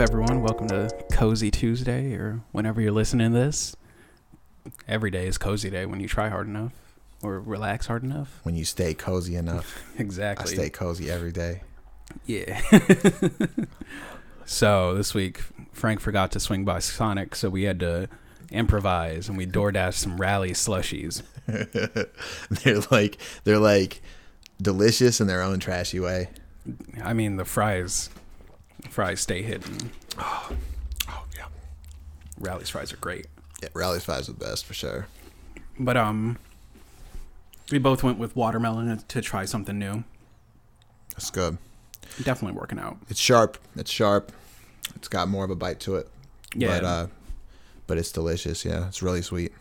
everyone? Welcome to Cozy Tuesday, or whenever you're listening to this. Every day is Cozy Day when you try hard enough or relax hard enough. When you stay cozy enough. Exactly. I stay cozy every day. Yeah. so this week, Frank forgot to swing by Sonic, so we had to improvise and we door dashed some rally slushies. they're like they're like delicious in their own trashy way. I mean, the fries, fries stay hidden. Oh oh yeah. Rally's fries are great. Yeah, Rally's fries are the best for sure. But um, we both went with watermelon to try something new. That's good. Definitely working out. It's sharp. It's sharp. It's got more of a bite to it. Yeah. But uh but it's delicious, yeah. It's really sweet.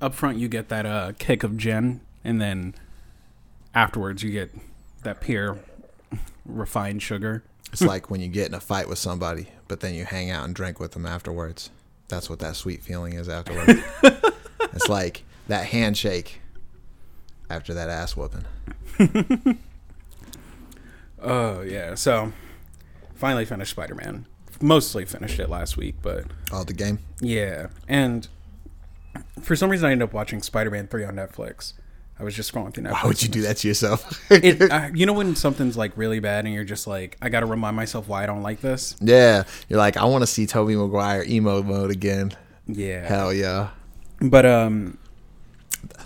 Up front, you get that uh kick of gin, and then afterwards, you get that pure refined sugar. It's like when you get in a fight with somebody, but then you hang out and drink with them afterwards. That's what that sweet feeling is afterwards. it's like that handshake after that ass whooping. Oh yeah. So finally finished Spider Man. Mostly finished it last week, but Oh, the game? yeah. And for some reason, I ended up watching Spider Man Three on Netflix. I was just scrolling through Netflix. Why would you do that to yourself? It, uh, you know when something's like really bad and you're just like, I got to remind myself why I don't like this. yeah. You're like, I want to see Tobey Maguire emo mode again. Yeah. Hell yeah. But um,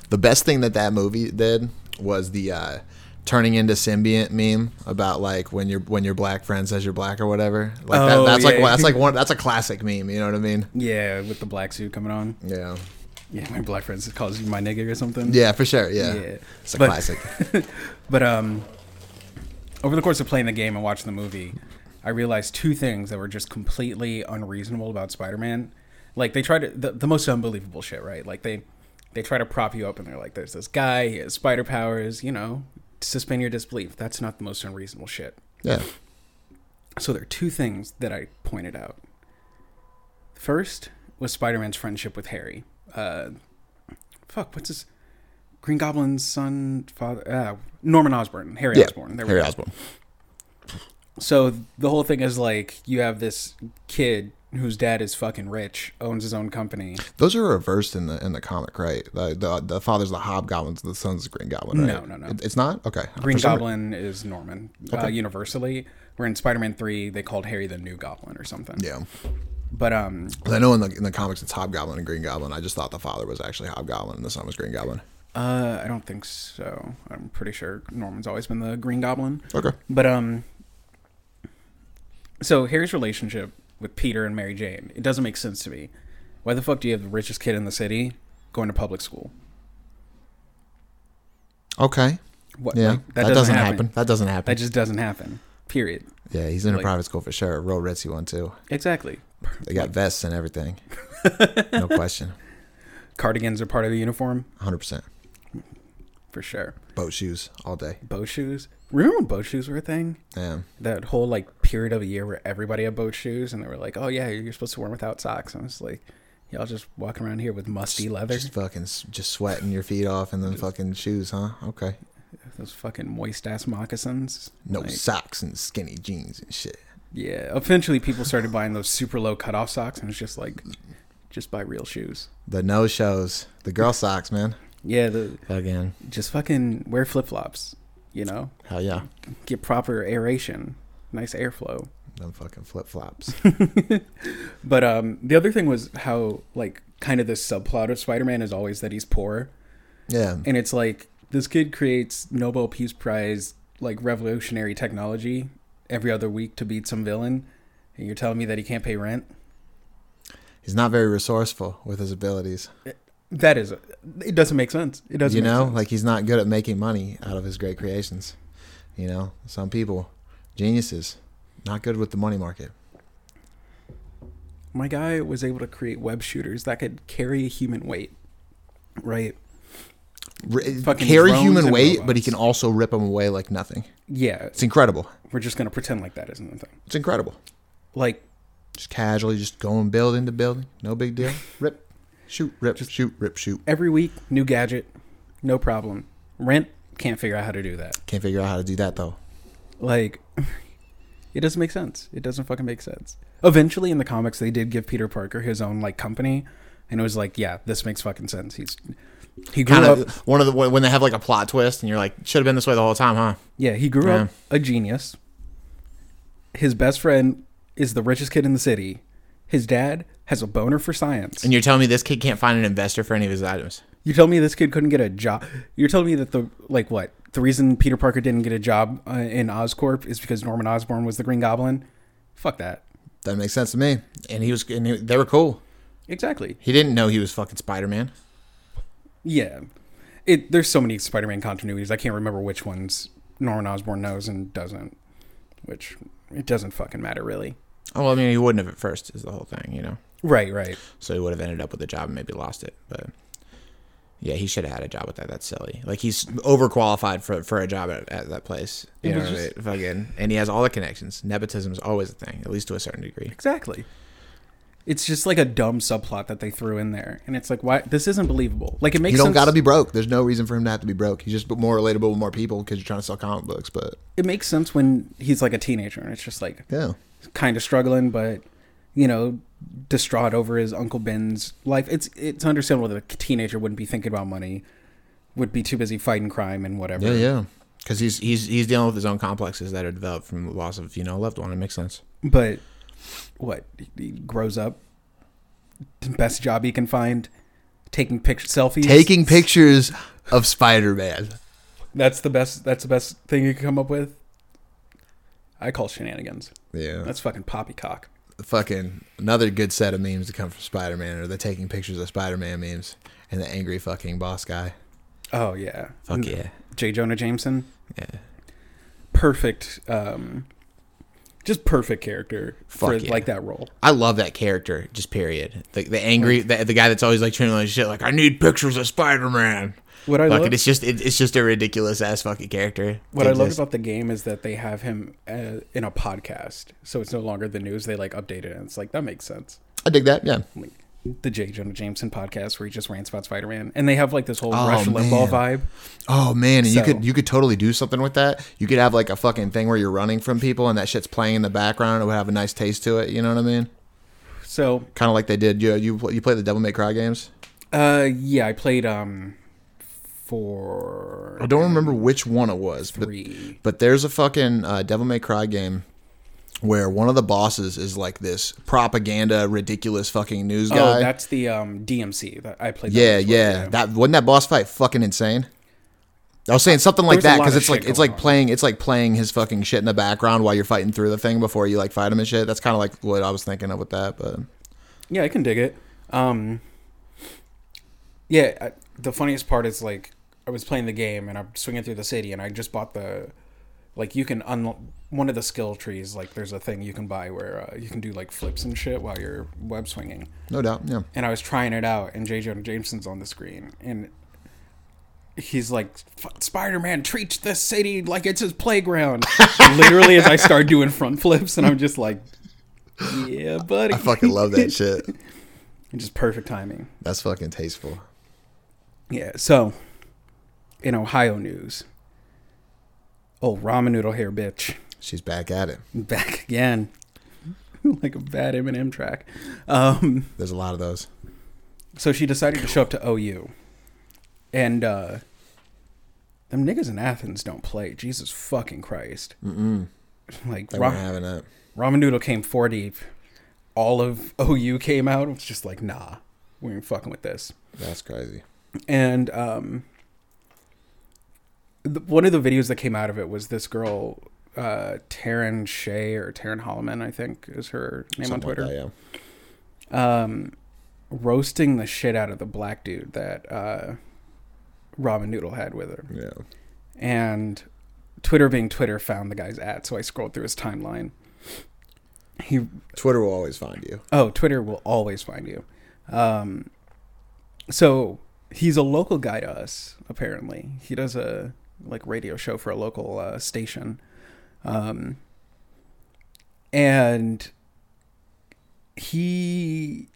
The best thing that that movie did was the uh, turning into symbiont meme about like when your when your black friend says you're black or whatever. Like Oh, that, that's like yeah. that's like one that's a classic meme. You know what I mean? yeah, with the black suit coming on. Yeah. Yeah, my black friends calls you my nigga or something. Yeah, for sure. Yeah. Yeah. It's a But- classic. But um, over the course of playing the game and watching the movie, I realized two things that were just completely unreasonable about Spider-Man. Like they try to the, the most unbelievable shit, right? Like they they try to prop you up and they're like, "There's this guy, he has spider powers," you know, suspend your disbelief. That's not the most unreasonable shit. Yeah. So there are two things that I pointed out. First was Spider-Man's friendship with Harry. Uh, fuck, what's his Green Goblin's son, father? Uh, Norman Osborn, Harry Yeah. Osborn. There we Harry go. Osborn. So the whole thing is like you have this kid whose dad is fucking rich, owns his own company. Those are reversed in the in the comic, right? The the, the father's the Hobgoblins, the son's the Green Goblin, right? No, no, no. It- it's not. Okay. Green Goblin is Norman, uh, Okay. universally. Where in Spider-Man Three they called Harry the New Goblin or something. Yeah. But um, I know in the in the comics it's Hobgoblin and Green Goblin. I just thought the father was actually Hobgoblin and the son was Green Goblin. uh, I don't think so. I'm pretty sure Norman's always been the Green Goblin. Okay. But um so Harry's relationship with Peter and Mary Jane, it doesn't make sense to me. Why the fuck do you have the richest kid in the city going to public school? Okay. What Yeah. like, that, doesn't happen. That doesn't happen. That just doesn't happen. Period. yeah, he's in a private school for sure. A real ritzy one too. Exactly. They got vests and everything. no question. Cardigans are part of the uniform 100%. for sure. Boat shoes all day. Boat shoes. Remember when boat shoes were a thing? Yeah. That whole like period of a year where everybody had boat shoes and they were like, "Oh yeah, you're supposed to wear them without socks." And I was like, "Y'all just walking around here with musty leather, Just fucking just sweating your feet off and then fucking shoes, huh? Okay. those fucking moist ass moccasins." No Like, socks and skinny jeans and shit. Yeah. Eventually, people started buying those super low cutoff socks, and it's just like, just buy real shoes. The no shows. The girl socks, man. Yeah, the Again. just fucking wear flip flops. You know, Hell yeah. get proper aeration, nice airflow. Them fucking flip flops. But um, the other thing was how like kind of the subplot of Spider-Man is always that he's poor, Yeah. and it's like this kid creates Nobel Peace Prize like revolutionary technology every other week to beat some villain, and you're telling me that he can't pay rent. He's not very resourceful with his abilities. Eh, that is, it doesn't make sense. It doesn't. you know, like he's not good at making money out of his great creations. You know, some people, geniuses, not good with the money market. my guy was able to create web shooters that could carry a human weight. Right. Fucking carry human weight, but he can also rip them away like nothing. Yeah. It's incredible. We're just gonna pretend like that isn't the thing. It's incredible. Like Just casually, just going building to building. No big deal. Rip, shoot, rip, Just- shoot, rip, shoot. every week, new gadget, no problem. Rent can't figure out how to do that. Can't figure out how to do that though. Like, It doesn't make sense. It doesn't fucking make sense. Eventually, in the comics, they did give Peter Parker his own like company, and it was like, yeah, this makes fucking sense. He's he grew Kind up. of one of the when they have like a plot twist, and you're like, should have been this way the whole time, huh? Yeah, he grew Yeah. up a genius. His best friend is the richest kid in the city. His dad has a boner for science. And you're telling me this kid can't find an investor for any of his items? You tell me this kid couldn't get a job. You're telling me that the like what the reason Peter Parker didn't get a job uh, in Oscorp is because Norman Osborn was the Green Goblin. Fuck that. That makes sense to me. And he was, and he, they were cool. Exactly. He didn't know he was fucking Spider Man. Yeah. It there's so many Spider-Man continuities. I can't remember which ones Norman Osborn knows and doesn't. Which it doesn't fucking matter really. Oh, well, I mean, he wouldn't have at first, is the whole thing, you know? Right, right. So he would have ended up with a job and maybe lost it. But yeah, he should have had a job with that. That's silly. Like he's overqualified for for a job at, at that place. You know was what I just-? Fucking, and he has all the connections. Nepotism is always a thing, at least to a certain degree. Exactly. It's just like a dumb subplot that they threw in there, and it's like, why? This isn't believable. Like it makes You don't sense. got to be broke. There's no reason for him to have to be broke. He's just more relatable with more people because you're trying to sell comic books. But it makes sense when he's like a teenager, and it's just like yeah, kind of struggling, but you know, distraught over his uncle Ben's life. It's it's understandable that a teenager wouldn't be thinking about money, would be too busy fighting crime and whatever. yeah, yeah. Because he's he's he's dealing with his own complexes that are developed from the loss of you know a loved one. It makes sense. But what he grows up, best job he can find, taking picture selfies. Taking pictures of Spider Man. That's the best. That's the best thing you can come up with. I call shenanigans. Yeah, That's fucking poppycock. fucking another good set of memes to come from Spider Man or the taking pictures of Spider Man memes and the angry fucking boss guy. Oh yeah. Fuck yeah, J. Jonah Jameson. yeah. Perfect. Um, just perfect character for yeah. like that role. I love that character. Just period. The, the angry, the, the guy that's always like training like shit. Like I need pictures of Spider Man. What I love, it's just it, it's just a ridiculous ass fucking character. what I love about the game is that they have him uh, in a podcast, so it's no longer the news. They like update it, and it's like that makes sense. I dig that. Yeah. Like, the J. Jonah Jameson podcast where he just rants about Spider Man, and they have like this whole Oh, Rush Limbaugh man. vibe. Oh man, and you could you could totally do something with that. You could have like a fucking thing where you're running from people and that shit's playing in the background. It would have a nice taste to it. You know what I mean? So, Kind of like they did. You you you play the Devil May Cry games. uh, yeah, I played um for I don't remember which one it was, but. But there's a fucking uh, Devil May Cry game where one of the bosses is like this propaganda, ridiculous fucking news guy. Oh, that's the um DMC that I played. that yeah, yeah, That wasn't that boss fight fucking insane. I was saying something like that because it's like it's like on. playing it's like playing his fucking shit in the background while you're fighting through the thing before you like fight him and shit. That's kind of like what I was thinking of with that. But Yeah, I can dig it. Um, yeah, I, the funniest part is like I was playing the game and I'm swinging through the city and I just bought the like you can unlock one of the skill trees. Like there's a thing you can buy where uh, you can do like flips and shit while you're web swinging. no doubt, yeah. And I was trying it out and J. Jonah Jameson's on the screen and he's like Spider-Man treats this city like it's his playground. Literally, as I start doing front flips and I'm just like. Yeah, buddy. I fucking love that shit. And just perfect timing. That's fucking tasteful. Yeah. So, in Ohio news, oh ramen noodle hair bitch She's back at it. back again, like a bad Eminem track. Um, There's a lot of those. so she decided to show up to OU, and uh, them niggas in Athens don't play. Jesus fucking Christ! Mm-mm. Like They ra- weren't having that. ramen noodle came four deep. All of OU came out. It's just like nah, we ain't fucking with this. That's crazy. and um, the, one of the videos that came out of it was this girl, uh, Taryn Shea or Taryn Holloman, I think is her name on Something like Twitter, that, yeah. um, roasting the shit out of the black dude that uh, Ramen Noodle had with her, Yeah. and Twitter being Twitter found the guy's ad, so I scrolled through his timeline. He Twitter will always find you. Oh, Twitter will always find you. Um, so he's a local guy to us. Apparently, he does a like radio show for a local uh, station, um, and he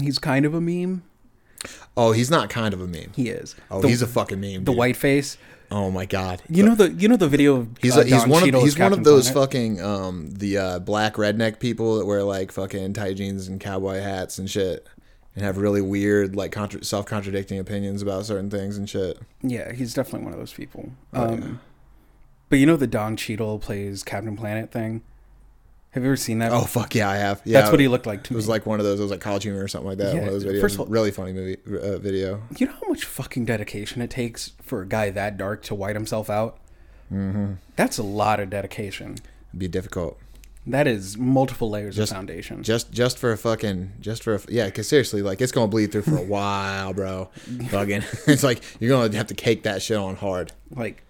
he's kind of a meme. Oh, he's not kind of a meme. He is. Oh, the, he's a fucking meme. the dude. white face. Oh my god. You know the you know the video of He's uh, he's Don one of Cheadle as he's one of those Planet? fucking um the uh, black redneck people that wear like fucking tight jeans and cowboy hats and shit and have really weird like contra- self contradicting opinions about certain things and shit. Yeah, he's definitely one of those people. Oh, um, yeah. But you know the Don Cheadle plays Captain Planet thing. Have you ever seen that? Oh fuck yeah, I have. Yeah, that's what he looked like to It me. was like one of those. It was like College Humor or something like that. Yeah, one of those videos. first of all- really funny movie uh, video. you know how much fucking dedication it takes for a guy that dark to white himself out. Mm-hmm. That's a lot of dedication. It'd be difficult. That is multiple layers Just- of foundation. Just just for a fucking just for a, yeah, because seriously, like it's gonna bleed through for a while, bro. Fucking, it's like you're gonna have to cake that shit on hard. like,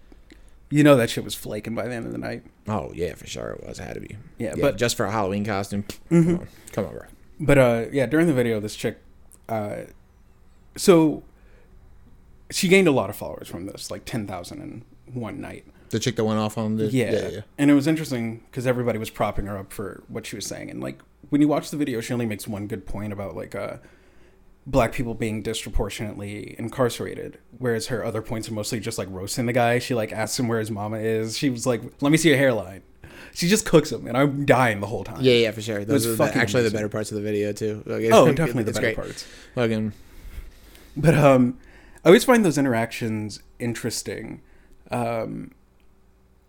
you know that shit was flaking by the end of the night. Oh yeah, for sure it was. It had to be. Yeah, but- just for a Halloween costume. Come on, come on, bro. But uh, yeah, during the video, this chick, uh, so she gained a lot of followers from this, like ten thousand in one night. The chick that went off on the Yeah, yeah, yeah. and it was interesting because everybody was propping her up for what she was saying, and like when you watch the video, she only makes one good point about like uh, black people being disproportionately incarcerated, whereas her other points are mostly just like roasting the guy. She like asks him where his mama is. She was like, "Let me see your hairline." She just cooks him, and I'm dying the whole time. Yeah, yeah, for sure. Those are the, actually the better parts of the video too. Like, Oh, definitely the better great. parts. Fucking But um, I always find those interactions interesting, um,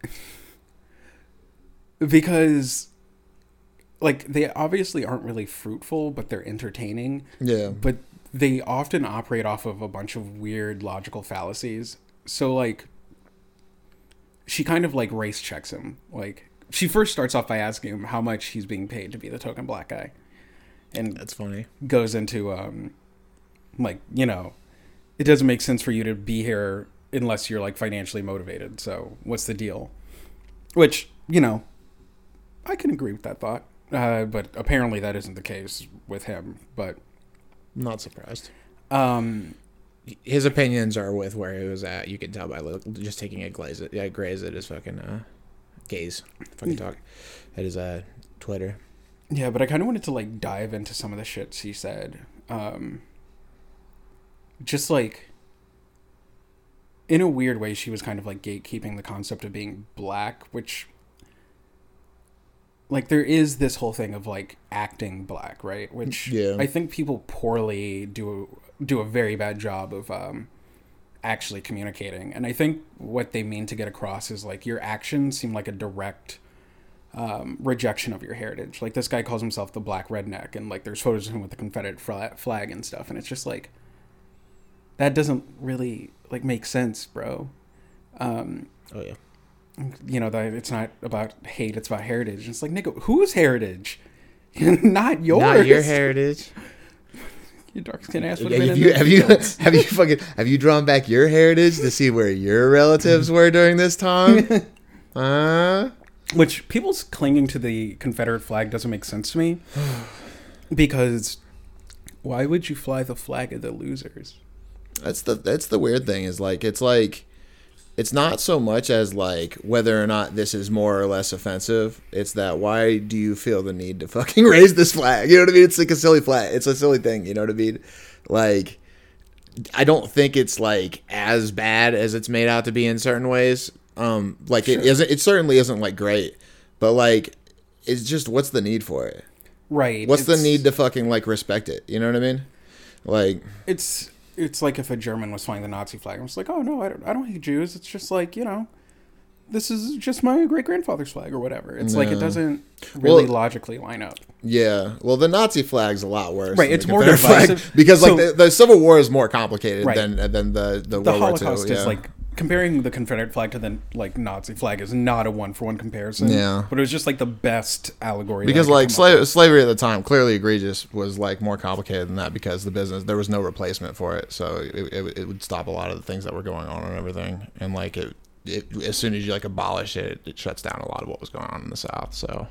because like they obviously aren't really fruitful, but they're entertaining. yeah. But they often operate off of a bunch of weird logical fallacies. So like, she kind of like race checks him. Like she first starts off by asking him how much he's being paid to be the token black guy, and That's funny. goes into um like you know it doesn't make sense for you to be here unless you're like financially motivated so what's the deal which you know i can agree with that thought uh, but apparently that isn't the case with him but Not surprised. um His opinions are with where he was at. You can tell by look, just taking a glaze it. Yeah, graze at his fucking uh, gaze. Fucking talk at his uh Twitter. yeah but i kind of wanted to like dive into some of the shits he said um just like in a weird way she was kind of like gatekeeping the concept of being black which like there is this whole thing of like acting black right which Yeah. i think people poorly do do a very bad job of um actually communicating and i think what they mean to get across is like your actions seem like a direct um, rejection of your heritage like this guy calls himself the black redneck and like there's photos of him with the confederate flag and stuff and it's just like that doesn't really like make sense bro um Oh yeah. You know that it's not about hate it's about heritage. It's like nigga whose heritage? Not yours Not your heritage. your dark skin ass would have been have in you have you have you fucking have you drawn back your heritage to see where your relatives were during this time? Uh which people's clinging to the confederate flag doesn't make sense to me. Because why would you fly the flag of the losers? That's the that's the weird thing is like it's like it's not so much as like whether or not this is more or less offensive. It's that why do you feel the need to fucking raise this flag? You know what I mean? It's like a silly flag. It's a silly thing. You know what I mean? Like I don't think it's like as bad as it's made out to be in certain ways. Um, like it Sure. isn't. It certainly isn't like great, but like it's just what's the need for it? right What's the need to fucking like respect it? You know what I mean? Like it's it's like if a German was flying the Nazi flag. I was like, oh no, I don't, I don't hate Jews. It's just like you know, this is just my great grandfather's flag or whatever. It's like it doesn't really Well- logically line up. Yeah, well, the Nazi flag's a lot worse. Right, it's more divisive. because like So- the, the Civil War is more complicated Right. than than the the, The World Holocaust War II. is yeah. like comparing the Confederate flag to the like Nazi flag is not a one for one comparison. Yeah. but it was just like the best allegory. because like slave, slavery at the time clearly egregious was like more complicated than that because the business there was no replacement for it so it, it, it would stop a lot of the things that were going on and everything and like it, it as soon as you like abolish it it shuts down a lot of what was going on in the south so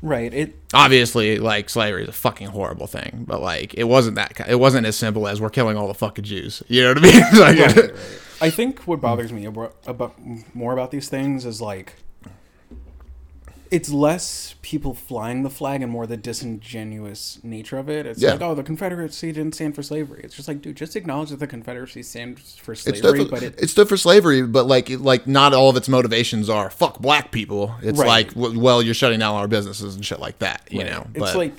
right. It obviously like slavery is a fucking horrible thing but like it wasn't that it wasn't as simple as we're killing all the fucking jews you know what i mean like, right, right. I think what hmm. bothers me about, about more about these things is like it's less people flying the flag and more the disingenuous nature of it. It's Yeah. like, oh, the Confederacy didn't stand for slavery. It's just like, dude, just acknowledge that the Confederacy stands for It slavery, for, but it, it stood for slavery, but like like not all of its motivations are fuck black people. It's Right. like well, you're shutting down our businesses and shit like that. You Right. know, it's but like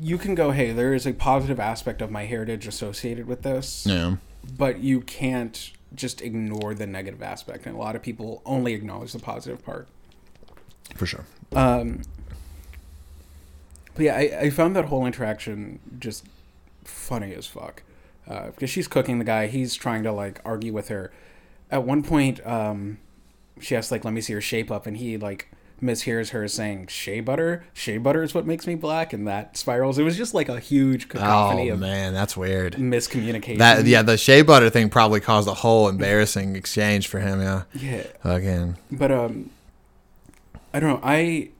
you can go, hey, there is a positive aspect of my heritage associated with this, yeah, but you can't just ignore the negative aspect. And a lot of people only acknowledge the positive part. for sure. Um, but yeah, I, I found that whole interaction just funny as fuck. Uh, because she's cooking the guy, he's trying to like argue with her. At one point, um, she asks like, "Let me see your shape up," and he like mishears her saying "shea butter." Shea butter is what makes me black, and that spirals. It was just like a huge cacophony Oh of man, that's weird. miscommunication. That yeah, the shea butter thing probably caused a whole embarrassing exchange for him. Yeah, yeah. again. But um, I don't know. I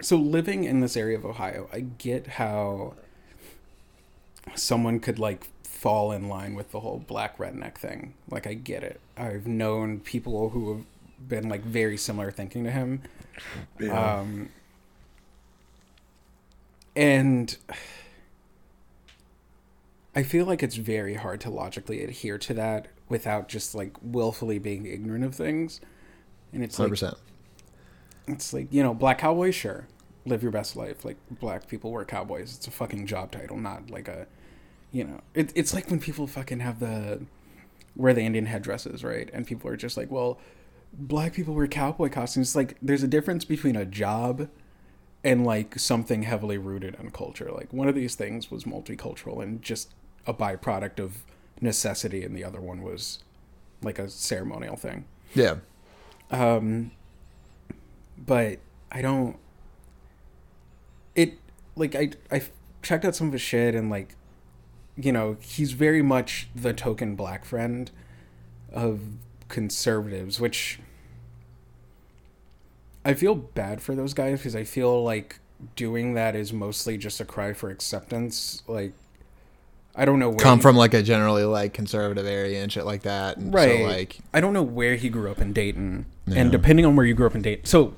so living in this area of Ohio, I get how someone could like fall in line with the whole black redneck thing. Like I get it. I've known people who have been like very similar thinking to him. Um, and I feel like it's very hard to logically adhere to that without just like willfully being ignorant of things. And it's Hundred like percent. it's like you know, black cowboys, sure, live your best life. Like black people were cowboys. It's a fucking job title, not like a, you know, it, it's like when people fucking have the wear the Indian headdresses, right? And people are just like, well, black people wear cowboy costumes. It's like there's a difference between a job and like something heavily rooted in culture. Like one of these things was multicultural and just a byproduct of necessity, and the other one was like a ceremonial thing. Yeah, Um, but I don't. It like I I checked out some of his shit and like, you know, he's very much the token black friend of conservatives, which I feel bad for those guys because I feel like doing that is mostly just a cry for acceptance. Like, I don't know where come he- from like a generally like conservative area and shit like that. And Right. So like, I don't know where he grew up in Dayton, Yeah. and depending on where you grew up in Dayton, so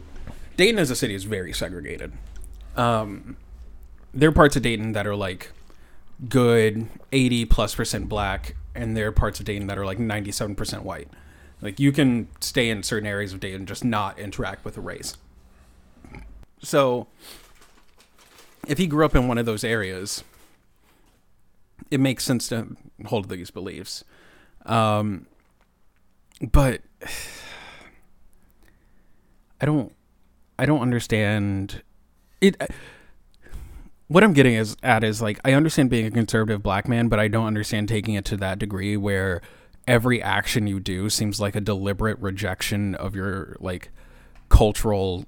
Dayton as a city is very segregated. Um, there are parts of Dayton that are like good eighty plus percent black, and there are parts of Dayton that are like ninety seven percent white. Like you can stay in certain areas of Dayton, and just not interact with a race. So, if he grew up in one of those areas, it makes sense to hold these beliefs. Um, but I don't, I don't understand it. What I'm getting is at is like I understand being a conservative black man, but I don't understand taking it to that degree where every action you do seems like a deliberate rejection of your like cultural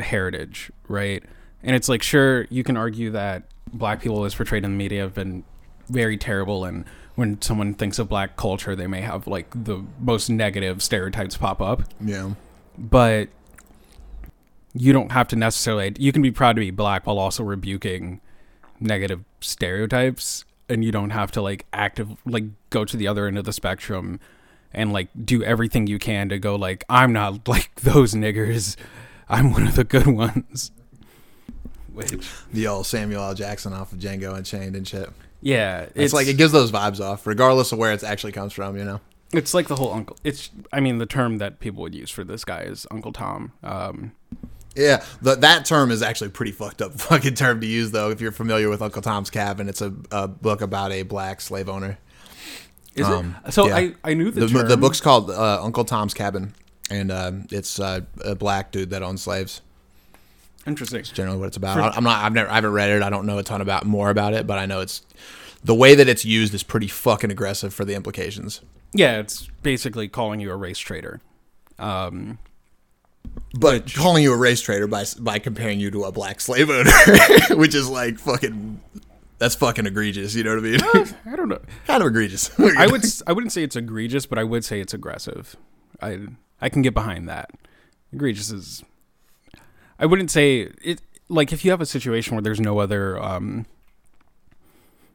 heritage, right? And it's like, sure, you can argue that black people as portrayed in the media have been very terrible, and when someone thinks of black culture, they may have like the most negative stereotypes pop up. yeah, But you don't have to necessarily. You can be proud to be black while also rebuking negative stereotypes, and you don't have to like active like go to the other end of the spectrum and like do everything you can to go like I'm not like those niggers. I'm one of the good ones. Which the old Samuel L. Jackson off of Django Unchained and shit. yeah, It's, like it gives those vibes off, regardless of where it actually comes from. You know. it's like the whole uncle. It's I mean the term that people would use for this guy is Uncle Tom. Um, Yeah, the, that term is actually a pretty fucked up fucking term to use though. If you're familiar with Uncle Tom's Cabin, it's a, a book about a black slave owner. is Um, it? So yeah. I I knew the, The, the book's called uh, Uncle Tom's Cabin, and um, it's uh, a black dude that owns slaves. interesting. It's generally what it's about. For- I'm not. I've never. I haven't read it. I don't know a ton about more about it, but I know it's the way that it's used is pretty fucking aggressive for the implications. Yeah, it's basically calling you a race traitor. Um, But calling you a race trader by by comparing you to a black slave owner, which is like fucking. That's fucking egregious. You know what I mean? I don't know. kind of egregious. I would I wouldn't say it's egregious, but I would say it's aggressive. I I can get behind that. Egregious is. I wouldn't say it like if you have a situation where there's no other. Um,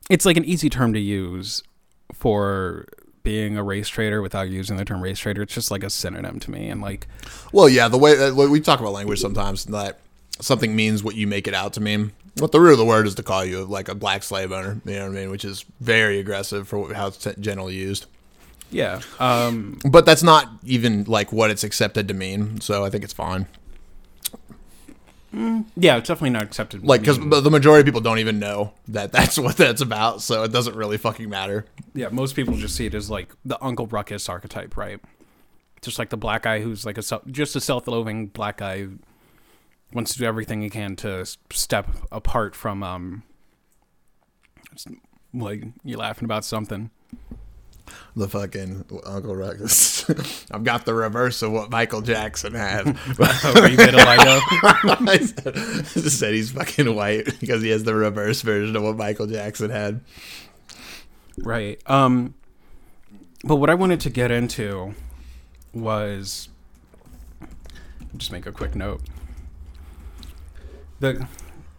it's like an easy term to use for being a race trader without using the term race trader. It's just like a synonym to me, and like Well, yeah, the way that we talk about language sometimes that something means what you make it out to mean. What the root of the word is to call you like a black slave owner, you know what I mean, which is very aggressive for how it's generally used. yeah, um, But that's not even like what it's accepted to mean, so I think it's fine. Yeah, it's definitely not accepted. Like, because the majority of people don't even know that that's what that's about, so it doesn't really fucking matter. yeah, most people just see it as like the Uncle Ruckus archetype, right? Just like the black guy who's like a self, just a self-loathing black guy who wants to do everything he can to step apart from um. Like you laughing about something. The fucking Uncle Ruckus. I've got the reverse of what Michael Jackson had. Where you get. I said, I said he's fucking white because he has the reverse version of what Michael Jackson had. Right. Um but what I wanted to get into was just make a quick note. The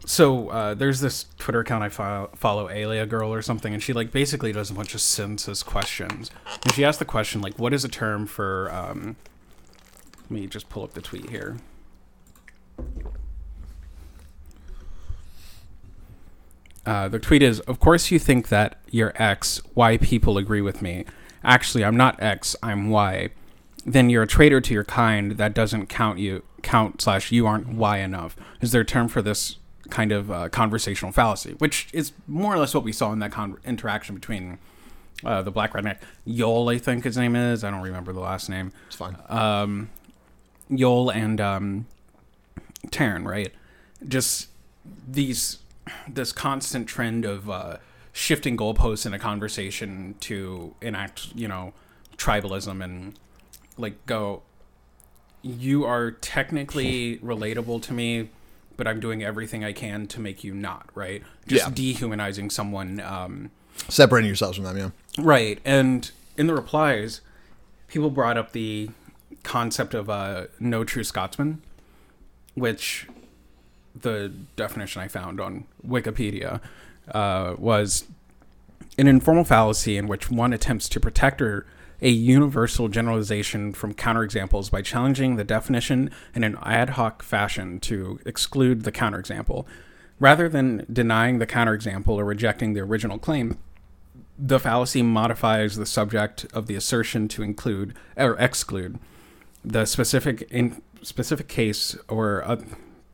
so uh, there's this Twitter account I follow, follow, Alia Girl or something, and she like basically does a bunch of census questions. And she asked the question like, "What is a term for?" Um, let me just pull up the tweet here. Uh, the tweet is, "Of course you think that you're X. Why people agree with me? Actually, I'm not X. I'm Y. Then you're a traitor to your kind. That doesn't count you. Count slash you aren't Y enough. Is there a term for this kind of uh, conversational fallacy? Which is more or less what we saw in that con- interaction between uh, the black redneck Yol, I think his name is. I don't remember the last name. It's fine. Um, Yol and um, Taryn, right? Just these this constant trend of uh, shifting goalposts in a conversation to enact, you know, tribalism and like go. You are technically relatable to me, but I'm doing everything I can to make you not right. Just Yeah. dehumanizing someone. Um, Separating yourselves from them, yeah. Right. And in the replies, people brought up the concept of uh, no true Scotsman, which the definition I found on Wikipedia uh, was an informal fallacy in which one attempts to protect or a universal generalization from counterexamples by challenging the definition in an ad hoc fashion to exclude the counterexample. Rather than denying the counterexample or rejecting the original claim, the fallacy modifies the subject of the assertion to include or exclude the specific in specific case or uh,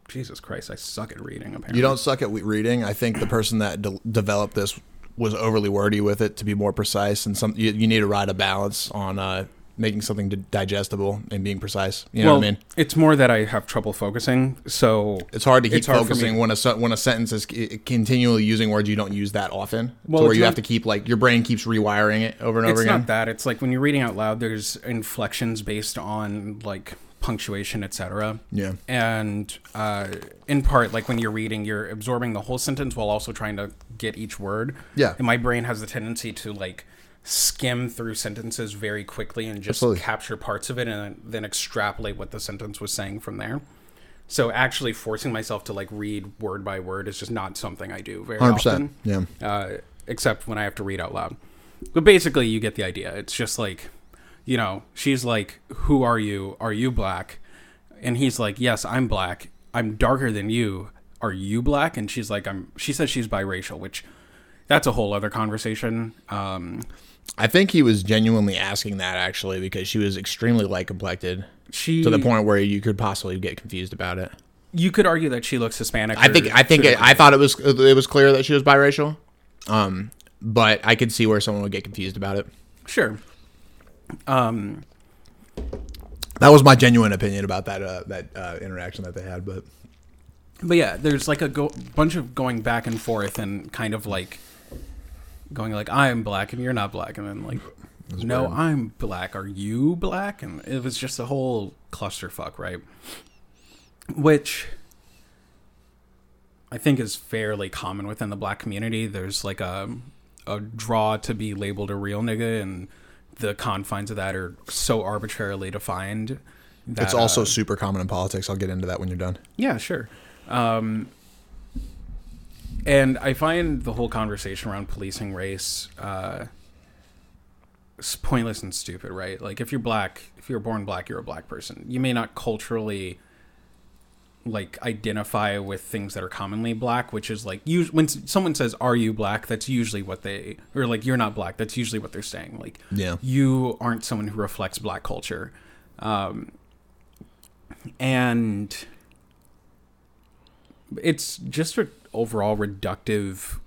Jesus Christ, I suck at reading. Apparently, You don't suck at reading. I think the person that de- developed this was overly wordy with it to be more precise, and some you, you need to ride a balance on uh, making something digestible and being precise. You know well, what I mean? it's more that I have trouble focusing. So It's hard to keep hard focusing when a when a sentence is continually using words you don't use that often. Well, where you not- have to keep like your brain keeps rewiring it over and it's over again. not that. It's like when you're reading out loud, there's inflections based on like punctuation, etc. Yeah. and uh, in part like when you're reading you're absorbing the whole sentence while also trying to get each word Yeah. and my brain has the tendency to like skim through sentences very quickly and just Absolutely. capture parts of it and then extrapolate what the sentence was saying from there so actually forcing myself to like read word by word is just not something i do very 100%. often Yeah. uh, except when I have to read out loud. But basically, you get the idea. It's just like, you know, she's like, "Who are you? Are you black?" And he's like, "Yes, I'm black. I'm darker than you. Are you black?" And she's like, "I'm." She says she's biracial, which that's a whole other conversation. Um, I think he was genuinely asking that actually because she was extremely light complected she to the point where you could possibly get confused about it. you could argue that she looks Hispanic. I think I think it, I thought it was it was clear that she was biracial, um, but I could see where someone would get confused about it. sure. Um, That was my genuine opinion about that uh, that uh, interaction that they had. But But yeah, there's like a go- bunch of going back and forth and kind of like going like I'm black and you're not black and then like no, weird. I'm black. Are you black? And it was just a whole clusterfuck, right? Which I think is fairly common within the black community. There's like a a draw to be labeled a real nigga and the confines of that are so arbitrarily defined. That, it's also uh, super common in politics. I'll get into that when you're done. yeah, sure. Um, and I find the whole conversation around policing race uh, pointless and stupid, right? Like if you're black, if you're born black, you're a black person. You may not culturally like identify with things that are commonly black, which is like you when someone says are you black, that's usually what they or like you're not black, that's usually what they're saying. Like Yeah. you aren't someone who reflects black culture. Um and it's just an overall reductive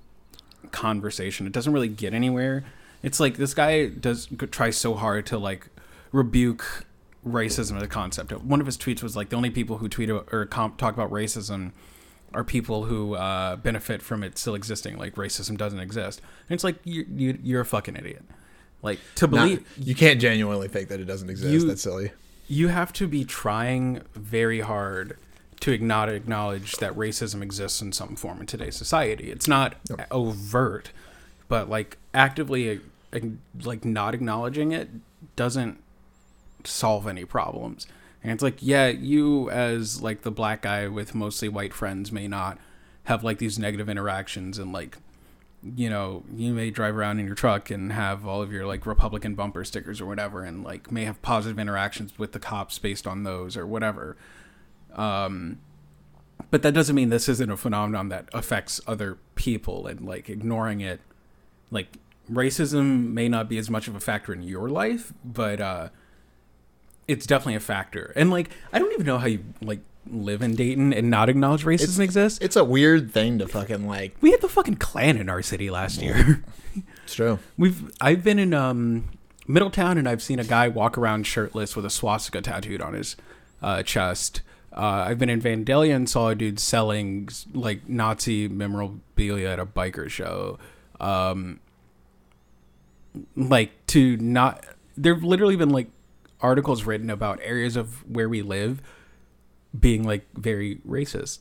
conversation. It doesn't really get anywhere. It's like this guy does try so hard to like rebuke racism as a concept. One of his tweets was like the only people who tweet or com- talk about racism are people who uh, benefit from it still existing. Like racism doesn't exist. And it's like you, you you're a fucking idiot. Like to Not- believe you can't genuinely think that it doesn't exist. You- That's silly. you have to be trying very hard to not acknowledge that racism exists in some form in today's society. It's not overt, but like actively uh, like not acknowledging it doesn't solve any problems. And it's like, yeah, you as like the black guy with mostly white friends may not have like these negative interactions and like you know, you may drive around in your truck and have all of your like Republican bumper stickers or whatever, and like may have positive interactions with the cops based on those or whatever. Um, but that doesn't mean this isn't a phenomenon that affects other people and like ignoring it. Like racism may not be as much of a factor in your life, but uh, it's definitely a factor. And like, I don't even know how you like live in Dayton and not acknowledge racism exists. It's a weird thing to fucking like. We had the fucking Klan in our city last year. It's true. We've I've been in um Middletown and I've seen a guy walk around shirtless with a swastika tattooed on his uh, chest. Uh, I've been in Vandalia and saw a dude selling like Nazi memorabilia at a biker show. Um, like to not there've literally been like articles written about areas of where we live being like very racist.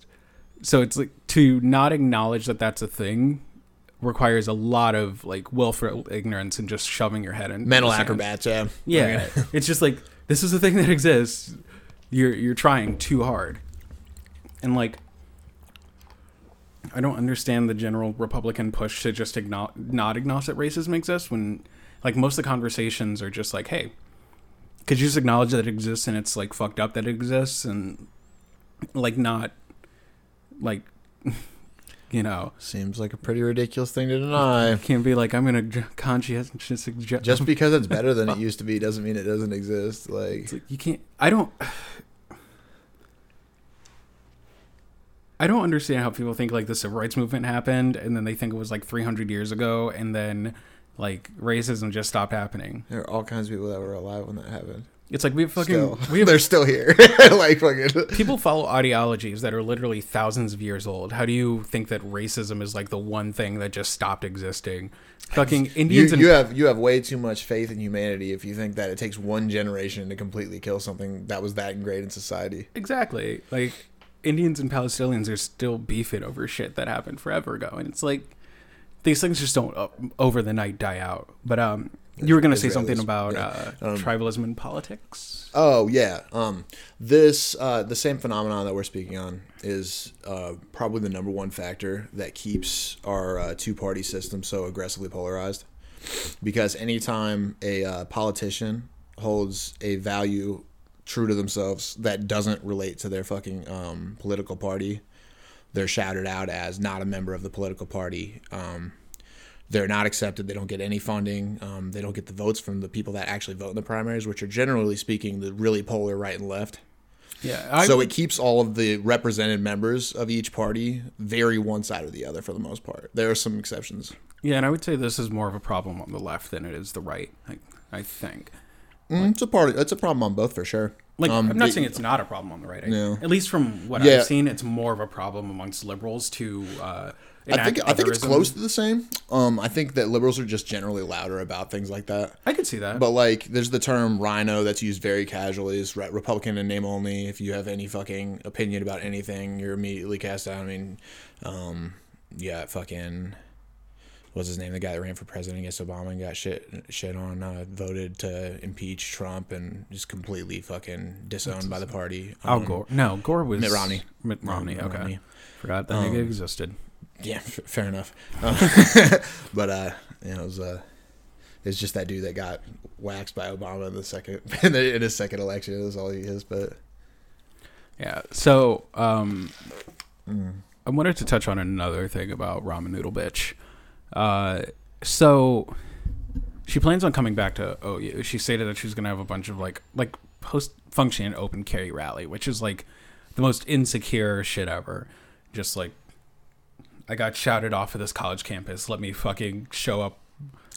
So it's like to not acknowledge that that's a thing requires a lot of like willful ignorance and just shoving your head in Mental acrobats, yeah. Yeah, it's just like this is a thing that exists. You're you're trying too hard, and like I don't understand the general Republican push to just acknowledge, not acknowledge that racism exists when like most of the conversations are just like, hey, could you just acknowledge that it exists and it's like fucked up that it exists and like not like you know Seems like a pretty ridiculous thing to deny. can't be like I'm gonna conscientious suggest Just because it's better than it used to be doesn't mean it doesn't exist. Like, like you can't. I don't. I don't understand how people think like the civil rights movement happened, and then they think it was like 300 years ago, and then like racism just stopped happening. there are all kinds of people that were alive when that happened. It's like we have fucking Still, we have they're still here. like, fucking. people follow ideologies that are literally thousands of years old. How do you think that racism is like the one thing that just stopped existing? Fucking You, Indians and you have you have way too much faith in humanity if you think that it takes one generation to completely kill something that was that ingrained in society. Exactly. Like Indians and Palestinians are still beefing over shit that happened forever ago, and it's like these things just don't uh, over the night die out. But um, you were gonna say something about yeah. uh, Um, tribalism in politics. Oh yeah. Um, this uh, the same phenomenon that we're speaking on is uh, probably the number one factor that keeps our uh, two party system so aggressively polarized. Because anytime a uh, politician holds a value true to themselves that doesn't relate to their fucking um, political party, they're shouted out as not a member of the political party. Um, they're not accepted. They don't get any funding. Um, they don't get the votes from the people that actually vote in the primaries, which are generally speaking the really polar right and left. Yeah, I, so it keeps all of the represented members of each party very one side or the other for the most part. There are some exceptions. yeah, and I would say this is more of a problem on the left than it is the right. I, I think. Mm, it's a part. It's a problem on both for sure. Like, Um, I'm not the- saying it's not a problem on the right. No. At least from what Yeah. I've seen, it's more of a problem amongst liberals to. Uh, I think I think it's close to the same. Um, I think that liberals are just generally louder about things like that. I could see that. But like, there's the term RINO that's used very casually. Is Republican in name only. If you have any fucking opinion about anything, you're immediately cast out. I mean, um, yeah, fucking. What's his name? The guy that ran for president against Obama and got shit shit on, uh, voted to impeach Trump and just completely fucking disowned by the party. Al Um, Gore. No, Gore was Mitt Romney. Mitt Romney. Mitt okay, Romney. forgot that Um, nigga existed. Yeah, f- fair enough. Um, but uh, you know, it was uh, is just that dude that got waxed by Obama in the second in, the, in his second election. Is all he is. But Yeah. So, um, Mm. I wanted to touch on another thing about Ramen Noodle Bitch. Uh, so she plans on coming back to OU. She stated that she's gonna have a bunch of like like post function open carry rally, which is like the most insecure shit ever. Just like I got shouted off of this college campus. Let me fucking show up.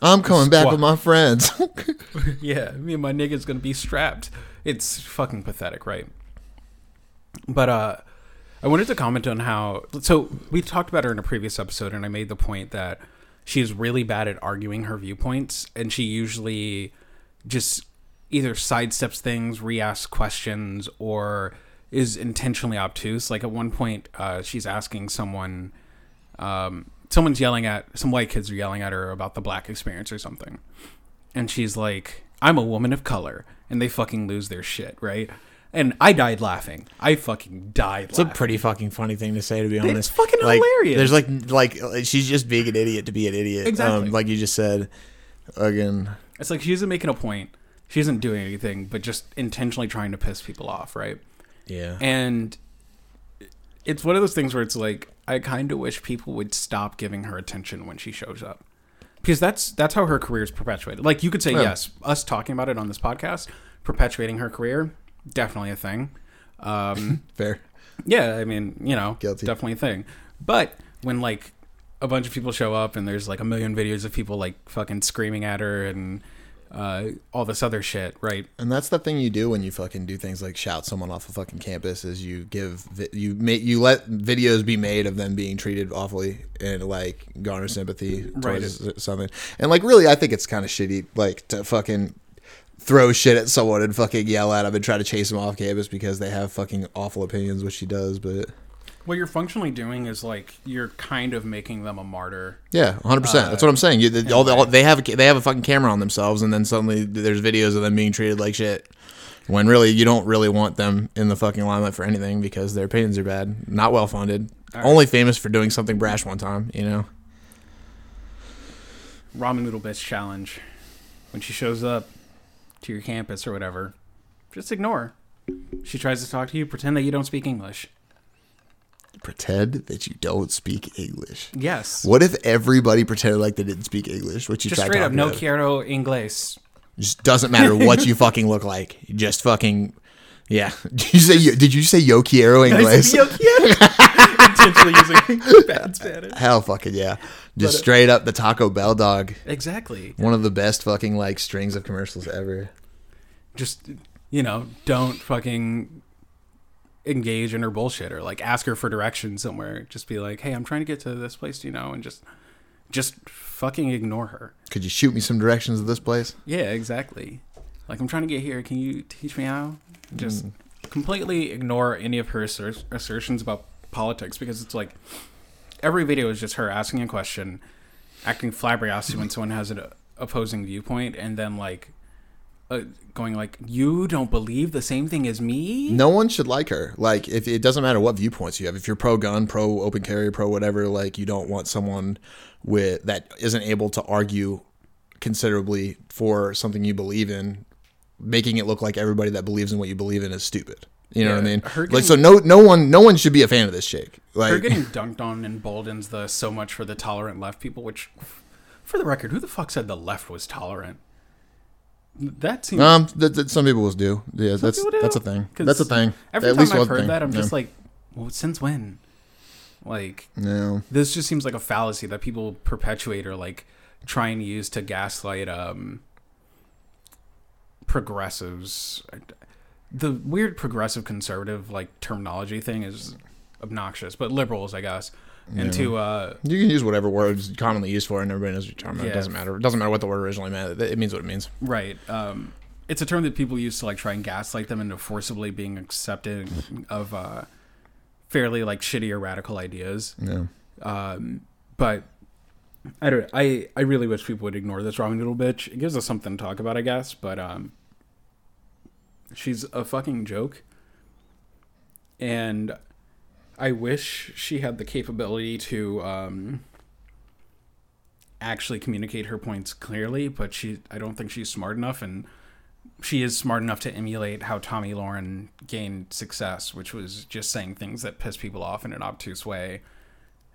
I'm coming back with my friends. yeah, me and my nigga's gonna be strapped. It's fucking pathetic, right? But uh I wanted to comment on how so we talked about her in a previous episode and I made the point that she's really bad at arguing her viewpoints and she usually just either sidesteps things, re-asks questions, or is intentionally obtuse. Like at one point, uh, she's asking someone, um, someone's yelling at some white kids are yelling at her about the black experience or something, and she's like, "I'm a woman of color," and they fucking lose their shit, right? And I died laughing. I fucking died. It's a pretty fucking funny thing to say, to be honest. It's fucking like, hilarious. There's like, like she's just being an idiot to be an idiot. Exactly. Um, like you just said. Again, It's like she isn't making a point. She isn't doing anything, but just intentionally trying to piss people off, right? yeah. And it's one of those things where it's like I kind of wish people would stop giving her attention when she shows up. Because that's that's how her career is perpetuated. Like you could say Yeah. yes, us talking about it on this podcast, perpetuating her career, definitely a thing. Um, Fair. yeah, I mean, you know, Guilty. definitely a thing. But when like a bunch of people show up and there's like a million videos of people like fucking screaming at her and uh, all this other shit, right? And that's the thing you do when you fucking do things like shout someone off a fucking campus is you give vi- you make you let videos be made of them being treated awfully and like garner sympathy Right. towards something. And like really, I think it's kind of shitty like to fucking throw shit at someone and fucking yell at them and try to chase them off campus because they have fucking awful opinions, which she does. But What you're functionally doing is like you're kind of making them a martyr. yeah, hundred percent. That's what I'm saying. You, the, all, the, all, they have a, they have a fucking camera on themselves, and then suddenly there's videos of them being treated like shit. When really you don't really want them in the fucking limelight for anything because their opinions are bad, not well funded, right. only famous for doing something brash one time. You know, Ramen Noodle Bitch challenge. When she shows up to your campus or whatever, just ignore her. She tries to talk to you, pretend that you don't speak English. pretend that you don't speak English. Yes. What if everybody pretended like they didn't speak English? What you Just straight up, no about? quiero inglés. Just doesn't matter what you fucking look like. You Just fucking yeah. Did you say did you say yo quiero inglés? Intentionally using bad Spanish. Hell fucking yeah. Just But, uh, straight up the Taco Bell dog. Exactly. One of the best fucking like strings of commercials ever. Just you know, don't fucking engage in her bullshit or like ask her for directions somewhere. Just be like, hey, I'm trying to get to this place, do you know, and just just fucking ignore her. Could you shoot me some directions of this place? Yeah, exactly. Like I'm trying to get here. Can you teach me how? Just completely ignore any of her asser- assertions about politics because it's like every video is just her asking a question, acting flabbergasted when someone has an opposing viewpoint, and then like uh, going like, "You don't believe the same thing as me?" No one should like her. Like, if it doesn't matter what viewpoints you have, if you're pro gun, pro open carry, pro whatever, like you don't want someone with that isn't able to argue considerably for something you believe in, making it look like everybody that believes in what you believe in is stupid. You know what I mean? her like, so no, no one, no one should be a fan of this. Her Like, getting dunked on emboldens the so much for the tolerant left people. Which, for the record, who the fuck said the left was tolerant? That seems um, that, that some people will do. Yeah, that's do. that's a thing. That's a thing. Every At time I've heard thing. that, I'm Yeah. just like, well, since when? Like, no. this just seems like a fallacy that people perpetuate or like try and use to gaslight um progressives. The weird progressive conservative like terminology thing is obnoxious, but liberals, I guess. And to uh You can use whatever word is commonly used for, it and everybody knows what you're talking about. Yeah. It doesn't matter. It doesn't matter what the word originally meant. It means what it means. right, um it's a term that people use to like try and gaslight them into forcibly being accepted of uh fairly like shitty or radical ideas. Yeah. Um, but I don't. I I really wish people would ignore this wrong little bitch. It gives us something to talk about, I guess. But um, she's a fucking joke, and I wish she had the capability to um actually communicate her points clearly, but she I don't think she's smart enough and she is smart enough to emulate how Tomi Lahren gained success, which was just saying things that piss people off in an obtuse way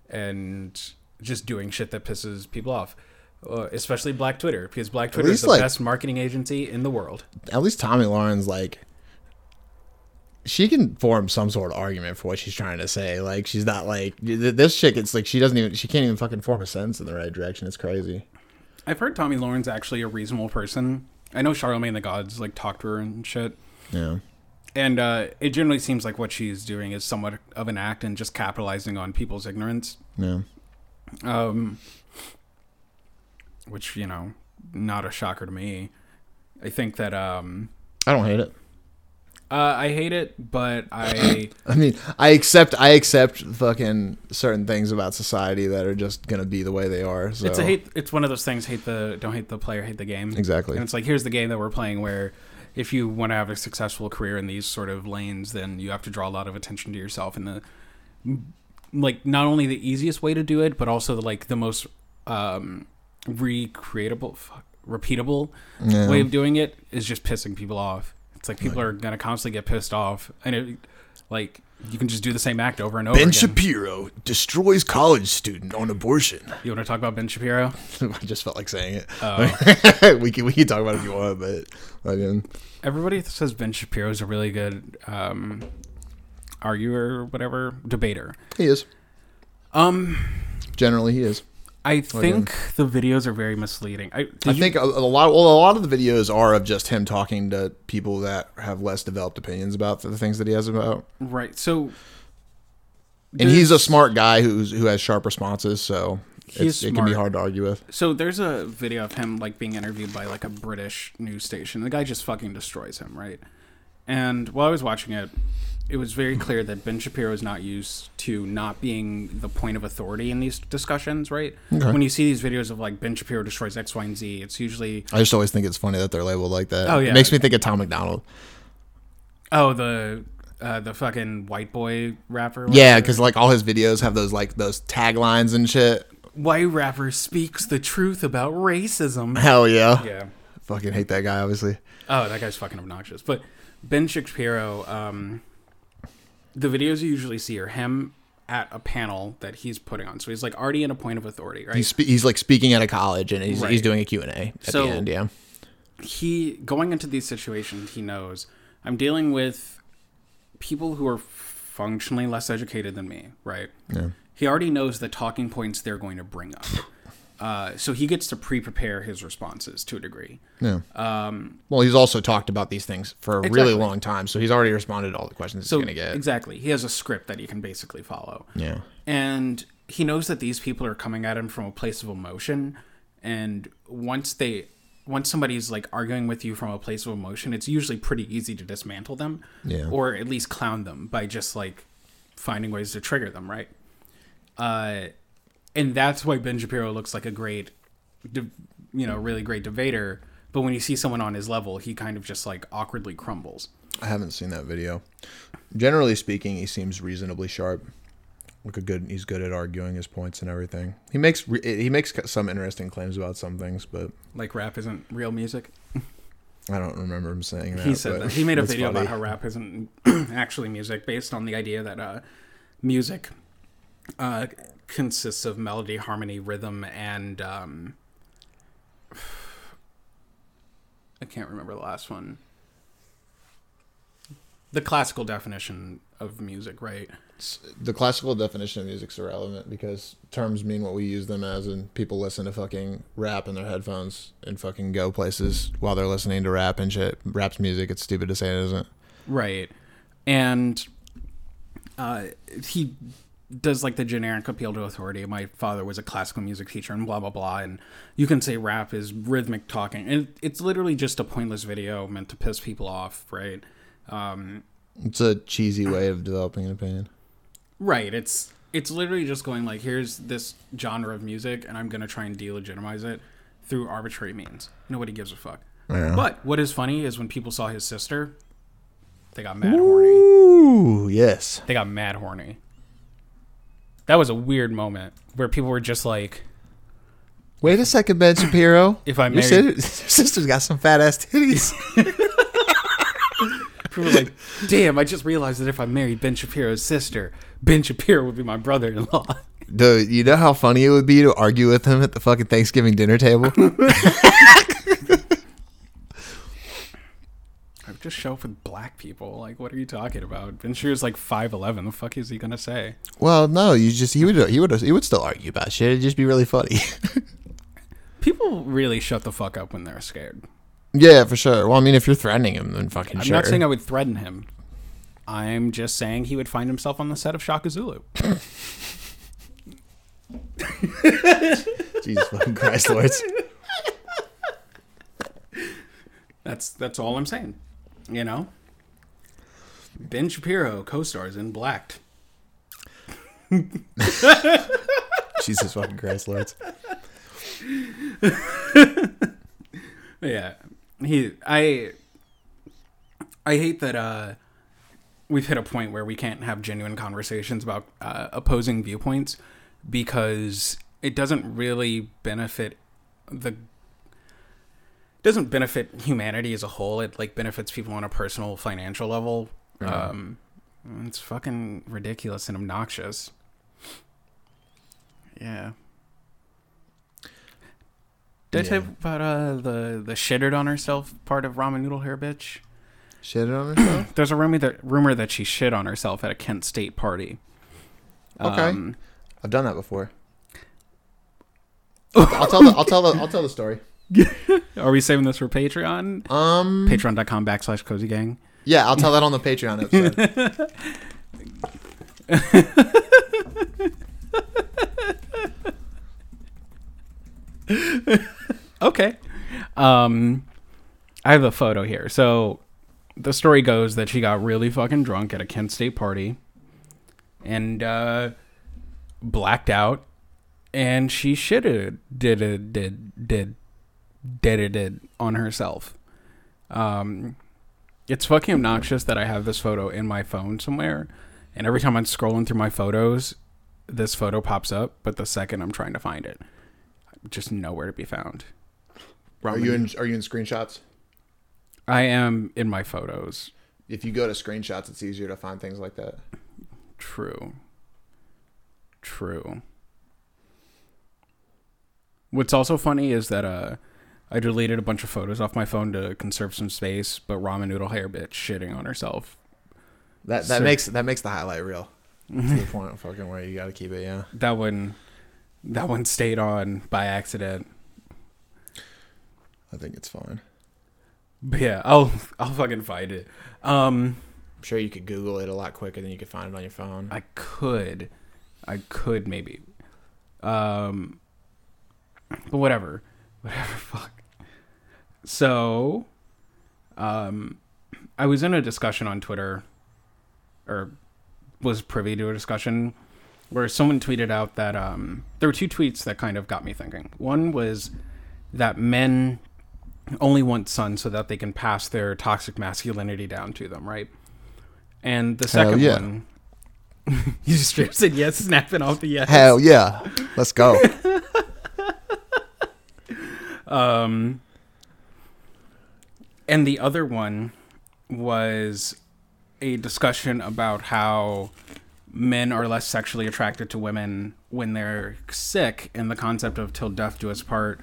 and just doing shit that pisses people off. Uh, especially Black Twitter, because Black Twitter is the like- best marketing agency in the world. At least Tomi Lahren's like she can form some sort of argument for what she's trying to say. Like she's not like this chick. It's like she doesn't even she can't even fucking form a sentence in the right direction. It's crazy. I've heard Tomi Lahren's actually a reasonable person. I know Charlamagne tha God's like talk to her and shit. Yeah. And uh, it generally seems like what she's doing is somewhat of an act and just capitalizing on people's ignorance. Yeah. Um, which, you know, not a shocker to me. I think that um, I don't hate it. uh, I hate it, but I I mean, I accept I accept fucking certain things about society that are just gonna be the way they are. So it's a hate. It's one of those things. Hate the don't hate the player, hate the game. exactly. And it's like here's the game that we're playing where if you want to have a successful career in these sort of lanes, then you have to draw a lot of attention to yourself and the like not only the easiest way to do it, but also the, like the most um recreatable fuck, repeatable Yeah. way of doing it is just pissing people off. It's like people are gonna constantly get pissed off, and it like you can just do the same act over and over Ben again. Shapiro destroys college student on abortion. you want to talk about Ben Shapiro? I just felt like saying it. Oh. we can we can talk about it if you want, but I mean, Everybody says Ben Shapiro is a really good um, arguer, or whatever debater. he is Um, generally he is. I think the videos are very misleading. I, I you- think a, a lot. Well, a lot of the videos are of just him talking to people that have less developed opinions about the things that he has about. right. So, And he's a smart guy who's who has sharp responses, so it's, it can be hard to argue with. So there's a video of him like being interviewed by like a British news station. The guy just fucking destroys him, right? And while I was watching it, it was very clear that Ben Shapiro is not used to not being the point of authority in these discussions, right? Okay. When you see these videos of like Ben Shapiro destroys X, Y, and Z, it's usually I just always think it's funny that they're labeled like that. Oh, yeah. it makes me think of Tom MacDonald. oh the uh, the fucking white boy rapper. Yeah, because like all his videos have those like those taglines and shit. white rapper speaks the truth about racism. Hell yeah, yeah. fucking hate that guy. Obviously, Oh, that guy's fucking obnoxious. But Ben Shapiro, um, the videos you usually see are him at a panel that he's putting on. So he's like already in a point of authority, right? he's spe- he's like speaking at a college and he's Right. he's doing a Q and A at So- the end. Yeah, he going into these situations, he knows I'm dealing with people who are functionally less educated than me, right? yeah, He already knows the talking points they're going to bring up. Uh, so he gets to pre-prepare his responses to a degree. yeah. Um, Well, he's also talked about these things for a really long time, so he's already responded to all the questions so he's gonna get. exactly, he has a script that he can basically follow. yeah, and he knows that these people are coming at him from a place of emotion and once they once somebody's like arguing with you from a place of emotion it's usually pretty easy to dismantle them Yeah. or at least clown them by just like finding ways to trigger them right uh and that's why ben shapiro looks like a great you know really great debater but when you see someone on his level he kind of just like awkwardly crumbles I haven't seen that video. Generally speaking, he seems reasonably sharp. Like a good, he's good at arguing his points and everything. He makes re- he makes some interesting claims about some things, but like rap isn't real music I don't remember him saying that. he said that. He made a video funny. about how rap isn't actually music, based on the idea that uh, music uh, consists of melody, harmony, rhythm, and um, I can't remember the last one. The classical definition of music, right? the classical definition of music's irrelevant because terms mean what we use them as, and people listen to fucking rap in their headphones and fucking go places while they're listening to rap and shit. Rap's music. It's stupid to say it isn't. Right. And uh, he does like the generic appeal to authority. My father was a classical music teacher and blah, blah, blah. And you can say rap is rhythmic talking. And it's literally just a pointless video meant to piss people off, right? Um, It's a cheesy way of developing an opinion. right. It's. It's literally just going like, here's this genre of music, and I'm gonna try and delegitimize it through arbitrary means. Nobody gives a fuck. Yeah. But what is funny is when people saw his sister, they got mad horny. Ooh, yes. they got mad horny. That was a weird moment where people were just like, Wait a second, Ben Shapiro. If I your, married- si- your sister's got some fat ass titties. People are like, damn, I just realized that if I married Ben Shapiro's sister, Ben Shapiro would be my brother-in-law. Dude, you know how funny it would be to argue with him at the fucking Thanksgiving dinner table? I would just show up with black people. Like, what are you talking about? Ben Shapiro's like five eleven. The fuck is he gonna say? well, no, you just he would he would he would still argue about shit. It'd just be really funny. People really shut the fuck up when they're scared. yeah, for sure. Well, I mean, if you're threatening him, then fucking I'm sure. not saying I would threaten him. I'm just saying he would find himself on the set of Shaka Zulu. Jesus fucking Christ, Lords. That's that's all I'm saying. You know. Ben Shapiro co-stars in Blacked. Jesus fucking Christ, Lords. Yeah, he. I. I hate that uh, we've hit a point where we can't have genuine conversations about uh, opposing viewpoints because it doesn't really benefit the. Doesn't benefit humanity as a whole. It like benefits people on a personal, financial level. Um, it's fucking ridiculous and obnoxious. Yeah. Did I tell you about uh, the the shittered on herself part of ramen noodle hair bitch? Shit on herself? There's a rumor that rumor that she shit on herself at a Kent State party. Okay. Um, I've done that before. I'll tell the I'll tell the I'll tell the story. are we saving this for Patreon? Um Patreon.com backslash cozy gang. Yeah, I'll tell that on the Patreon episode. Okay. Um, I have a photo here. So the story goes that she got really fucking drunk at a Kent State party and uh, blacked out, and she shitted did it did did did it on herself. Um, it's fucking obnoxious that I have this photo in my phone somewhere, and every time I'm scrolling through my photos, this photo pops up. But the second I'm trying to find it, just nowhere to be found. Are you in are you in screenshots? I am in my photos. If you go to screenshots, it's easier to find things like that. True. True. What's also funny is that uh I deleted a bunch of photos off my phone to conserve some space, but ramen noodle hair bitch shitting on herself. That that So- makes that makes the highlight reel. to the point fucking where you got to keep it. Yeah. That one that one stayed on by accident. I think it's fine. But yeah, I'll I'll fucking find it. Um I'm sure you could Google it a lot quicker than you could find it on your phone. I could. I could maybe. Um but whatever. Whatever fuck. So um I was in a discussion on Twitter or was privy to a discussion where someone tweeted out that um there were two tweets that kind of got me thinking. One was that men only want sons so that they can pass their toxic masculinity down to them, right? And the second yeah. one you just said yes, snapping off the yes. Hell yeah. Let's go. Um, and the other one was a discussion about how men are less sexually attracted to women when they're sick, and the concept of "till death do us part"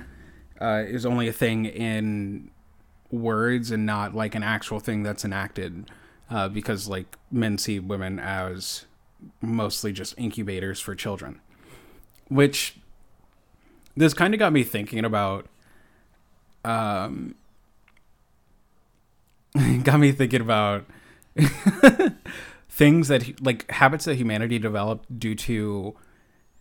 uh, is only a thing in words and not like an actual thing that's enacted. Uh, because like men see women as mostly just incubators for children, which this kind of got me thinking about um got me thinking about things that like habits that humanity developed due to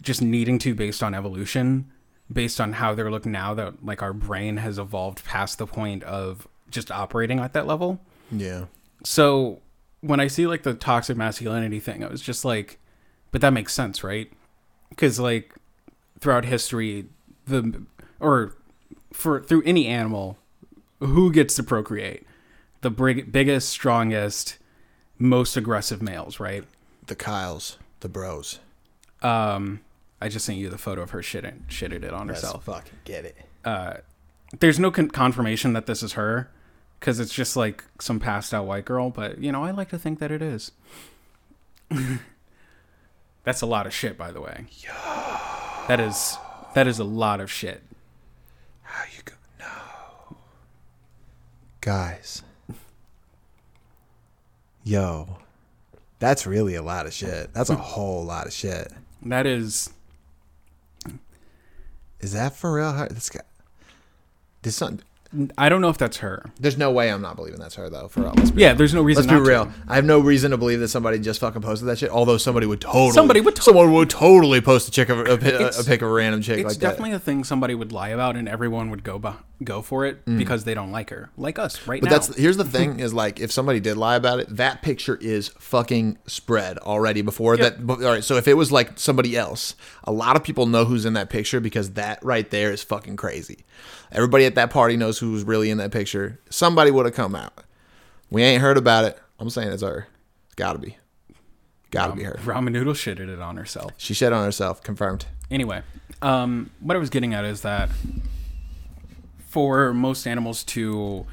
just needing to based on evolution based on how they're looking now that like our brain has evolved past the point of just operating at that level yeah. so when I see like the toxic masculinity thing, I was just like, but that makes sense, right? Because like throughout history, the or for through any animal, who gets to procreate? The big, biggest, strongest, most aggressive males, right? The Kyles, the bros. Um, I just sent you the photo of her shitting shitted it on Let's herself. fucking get it. Uh, there's no con- confirmation that this is her because it's just like some passed out white girl. But you know, I like to think that it is. That's a lot of shit, by the way. That is that is a lot of shit. How you go? No. Guys. Yo. That's really a lot of shit. That's a whole lot of shit. That is Is that for real? This guy. This son, I don't know if that's her. there's no way I'm not believing that's her though. For real, let's be Yeah, there's no reason. Let's be not to. real. I have no reason to believe that somebody just fucking posted that shit. Although somebody would totally, Somebody would to- someone would totally post a chick of a, a, a pic of a random chick It's like definitely a thing somebody would lie about, and everyone would go bu- go for it because they don't like her, like us right Mm. But now. that's here's the thing: is like if somebody did lie about it, that picture is fucking spread already before Yep. that. But, all right, so if it was like somebody else, a lot of people know who's in that picture because that right there is fucking crazy. Everybody at that party knows who was really in that picture. Somebody would have come out. We ain't heard about it. I'm saying it's her. It's got to be. Got to be her. Ramen noodle shitted it on herself. She shed on herself. Confirmed. Anyway, um, what I was getting at is that for most animals to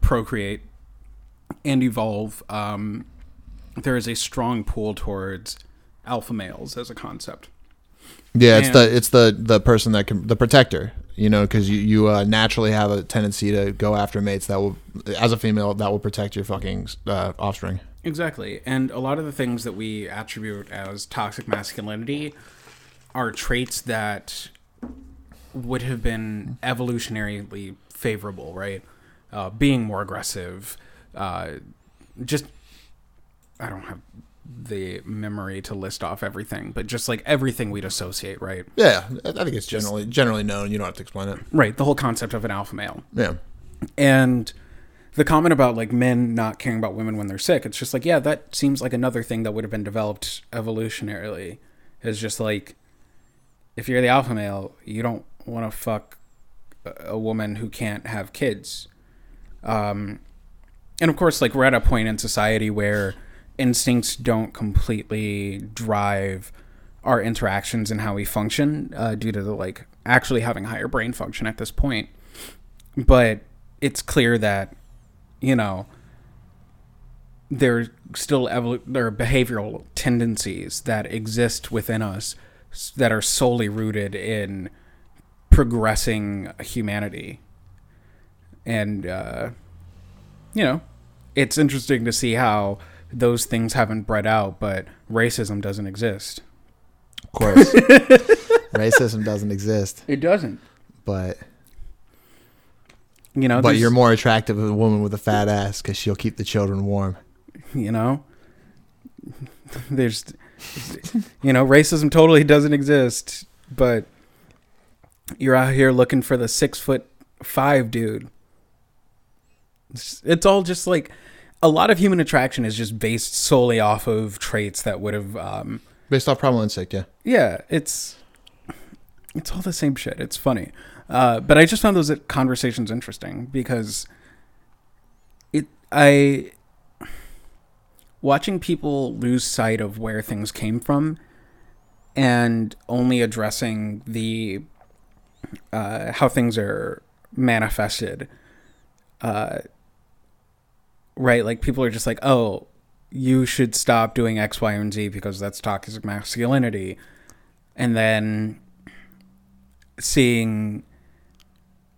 procreate and evolve, um, there is a strong pull towards alpha males as a concept. Yeah, it's the it's the the person that can the protector. You know, because you you uh, naturally have a tendency to go after mates that will, as a female, that will protect your fucking uh, offspring. Exactly. And a lot of the things that we attribute as toxic masculinity are traits that would have been evolutionarily favorable, right? Uh, being more aggressive, uh, just, I don't have the memory to list off everything, but just like everything we'd associate, right? Yeah, I think it's generally generally known. You don't have to explain it. Right. The whole concept of an alpha male. Yeah, And the comment about like men not caring about women when they're sick, it's just like, yeah, that seems like another thing that would have been developed evolutionarily. Is just like, if you're the alpha male, you don't want to fuck a- woman who can't have kids. Um, and of course, like we're at a point in society where instincts don't completely drive our interactions and how we function uh, due to the like actually having higher brain function at this point but it's clear that you know there's still evol- there are behavioral tendencies that exist within us that are solely rooted in progressing humanity. And uh, you know it's interesting to see how those things haven't bred out but racism doesn't exist. Of course. Racism doesn't exist, it doesn't. But you know but you're more attractive than a woman with a fat ass because she'll keep the children warm. you know? There's you know racism totally doesn't exist but you're out here looking for the six foot five dude. It's, it's all just like a lot of human attraction is just based solely off of traits that would have um Based off primal instinct, yeah. yeah it's it's all the same shit. It's funny. Uh but i just found those conversations interesting because it i watching people lose sight of where things came from and only addressing the uh how things are manifested uh right like people are just like oh you should stop doing x y and z because that's toxic masculinity and then seeing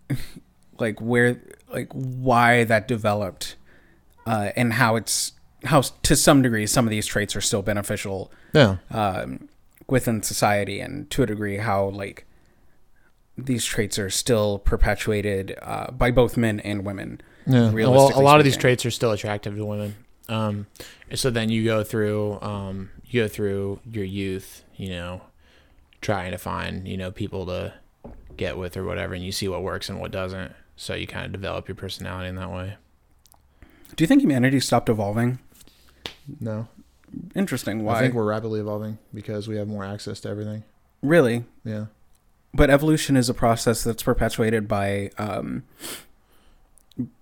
like where like why that developed uh, and how it's how to some degree some of these traits are still beneficial Yeah. um, within society and to a degree how like these traits are still perpetuated uh, by both men and women Yeah. well, a lot of these traits are still attractive to women. Um, so then you go through, um, you go through your youth, you know, trying to find, you know, people to get with or whatever, and you see what works and what doesn't. So you kind of develop your personality in that way. do you think humanity stopped evolving No. interesting why I think we're rapidly evolving because we have more access to everything. really Yeah. But evolution is a process that's perpetuated by um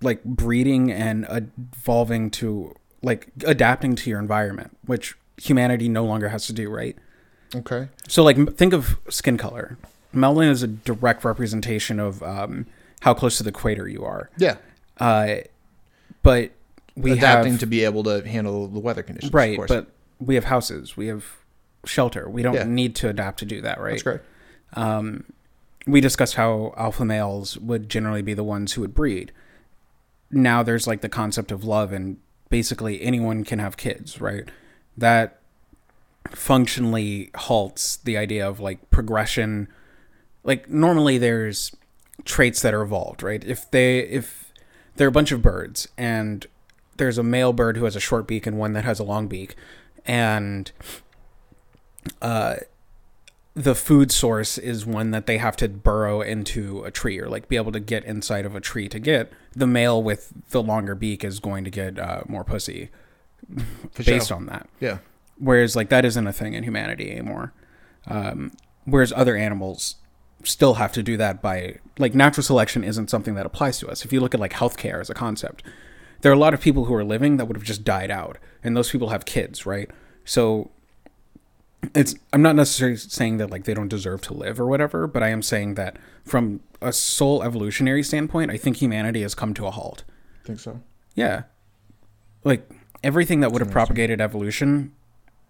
like breeding and evolving to like adapting to your environment which humanity no longer has to do right Okay. So, like, think of skin color. Melanin is a direct representation of um, how close to the equator you are. Yeah. Uh, but we Adapting have to be able to handle the weather conditions. of right, course. but we have houses, we have shelter. We don't Yeah. need to adapt to do that, right? that's great. Um, we discussed how alpha males would generally be the ones who would breed. Now there's like the concept of love, and basically anyone can have kids, right? That functionally halts the idea of like progression. Like normally there's traits that are evolved, right? If they if there are a bunch of birds and there's a male bird who has a short beak and one that has a long beak, and uh the food source is one that they have to burrow into a tree or like be able to get inside of a tree to get. The male with the longer beak is going to get uh, more pussy For based sure. on that. Yeah. whereas like that isn't a thing in humanity anymore. Um, whereas other animals still have to do that by like natural selection isn't something that applies to us. If you look at like healthcare as a concept there are a lot of people who are living that would have just died out and those people have kids right? So it's i'm not necessarily saying that like they don't deserve to live or whatever but i am saying that from a sole evolutionary standpoint i think humanity has come to a halt think so. yeah. Like everything that would have propagated evolution,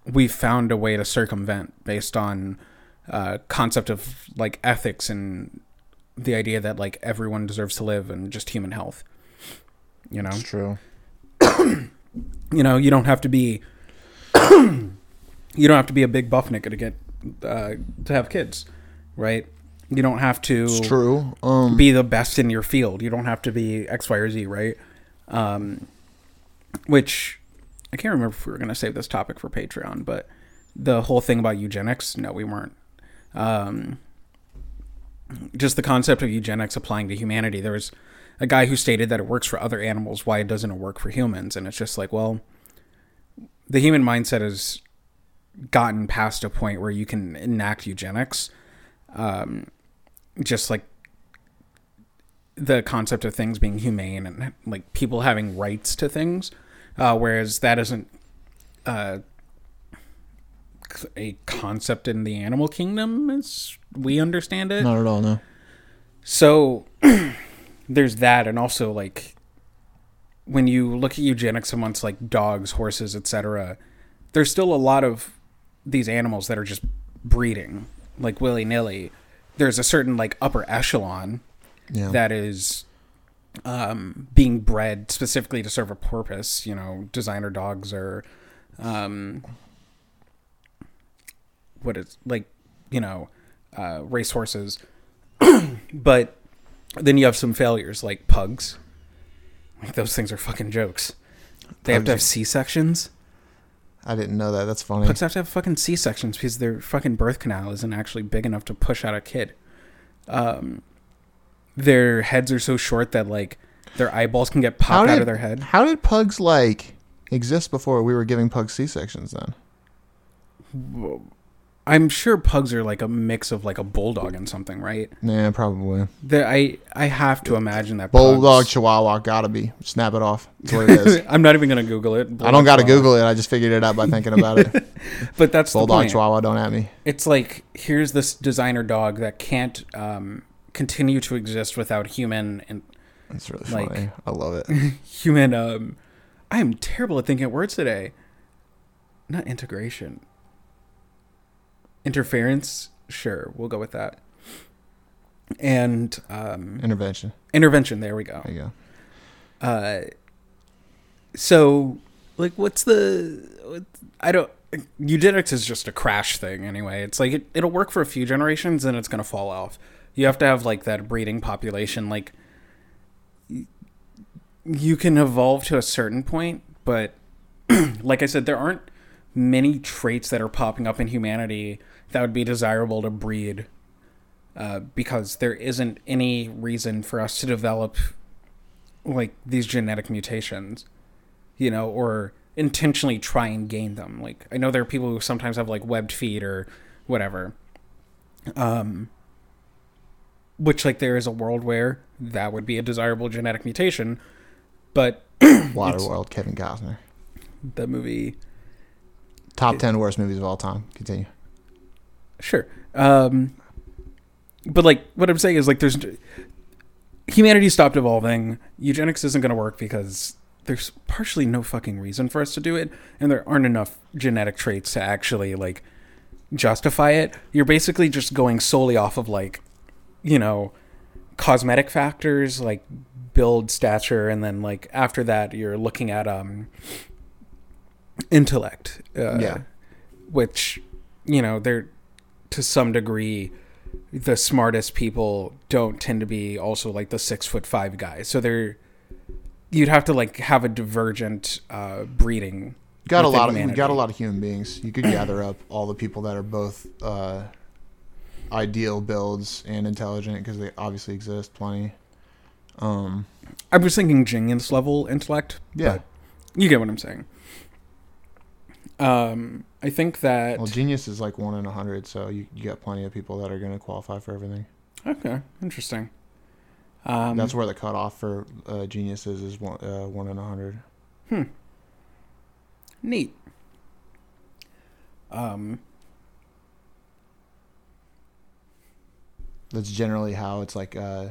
we found a way to circumvent based on uh, concept of like ethics and the idea that like everyone deserves to live and just human health. You know, It's true. you know, you don't have to be you don't have to be a big buff nigga to get uh, to have kids, right? You don't have to It's true. Um, be the best in your field. You don't have to be X, Y, or Z, right? Um, which I can't remember if we were going to save this topic for Patreon, but the whole thing about eugenics, no, we weren't. Um, just the concept of eugenics applying to humanity. There was a guy who stated that it works for other animals. Why doesn't it work for humans? And it's just like, well, the human mindset has gotten past a point where you can enact eugenics. Um, just like the concept of things being humane and like people having rights to things, uh, whereas that isn't uh, a concept in the animal kingdom as we understand it. not at all. No. So there's that, and also like when you look at eugenics amongst like dogs, horses, etc., there's still a lot of these animals that are just breeding like willy nilly. There's a certain like upper echelon Yeah. that is um, being bred specifically to serve a purpose. You know, designer dogs are um, what is like you know uh, race horses, but then you have some failures like pugs. Like those things are fucking jokes. They have to have C sections. I didn't know that. That's funny. Pugs have to have fucking C sections because their fucking birth canal isn't actually big enough to push out a kid. Um, their heads are so short that like their eyeballs can get popped out of their head. How did pugs like exist before we were giving pugs C sections? Then I'm sure pugs are like a mix of like a bulldog and something, right? yeah, probably The, I I have to imagine that bulldog pugs- chihuahua gotta be. Snap it off. That's what it is. I'm not even gonna Google it. I don't got to Bulldog Google it. I just figured it out by thinking about it. But that's the bulldog chihuahua, don't at me. It's like here's this designer dog that can't um, continue to exist without human and That's really Like- funny. I love it. human. Um, I am terrible at thinking words today. Not integration. Interference. Sure, we'll go with that. And um, Intervention. intervention. There we go. There you go. Uh, so, like, what's the? What, I don't. Eugenics is just a crash thing anyway. It's like it, it'll work for a few generations and it's gonna fall off. You have to have like that breeding population. Like, y- you can evolve to a certain point, but like I said, there aren't many traits that are popping up in humanity that would be desirable to breed. Uh, because there isn't any reason for us to develop like these genetic mutations, you know, or intentionally try and gain them. Like I know there are people who sometimes have like webbed feet or whatever. Um which like there is a world where that would be a desirable genetic mutation, but Waterworld. Kevin Costner. the movie Top ten worst movies of all time. Continue. Sure. Um, but like what I'm saying is like there's humanity stopped evolving. Eugenics isn't going to work because there's partially no fucking reason for us to do it, and there aren't enough genetic traits to actually like justify it. You're basically just going solely off of like, you know, cosmetic factors like build, stature, and then like after that you're looking at um intellect. Uh, Yeah. Which, you know, they're to some degree the smartest people don't tend to be also like the six foot five guys. So they're you'd have to like have a divergent uh breeding. got a lot of humanity. got a lot of human beings. You could gather up all the people that are both uh, ideal builds and intelligent because they obviously exist plenty. Um, I was thinking genius level intellect. yeah. you get what I'm saying. Um, I think that Well, genius is like one in a hundred, so you, you got plenty of people that are going to qualify for everything. okay, interesting. Um, That's where the cutoff for uh, geniuses is one uh, one in a hundred. Hmm. neat. Um, That's generally how it's like uh,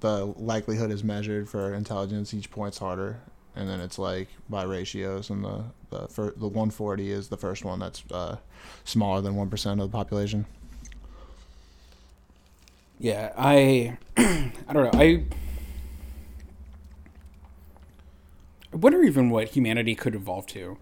the likelihood is measured for intelligence. Each point's harder, and then it's like by ratios, and the the fir- the 140 is the first one that's uh, smaller than one percent of the population. yeah, I, I don't know. I, I wonder even what humanity could evolve to.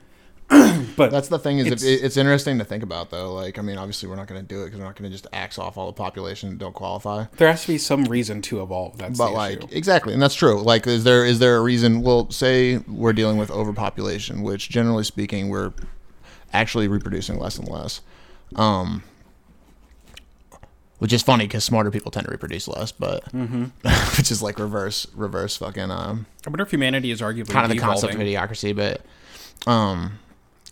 but That's the thing is It's- it's, it's interesting to think about though. Like I mean, obviously we're not going to do it because we're not going to just axe off all the population that don't qualify. there has to be some reason to evolve. That's but like issue. exactly, and that's true. Like, is there is there a reason? Well, say we're dealing with overpopulation, which generally speaking, we're actually reproducing less and less. Um, which is funny because smarter people tend to reproduce less, but Mm-hmm. which is like reverse reverse fucking um I wonder if humanity is arguably kind of the concept of idiocracy, but um,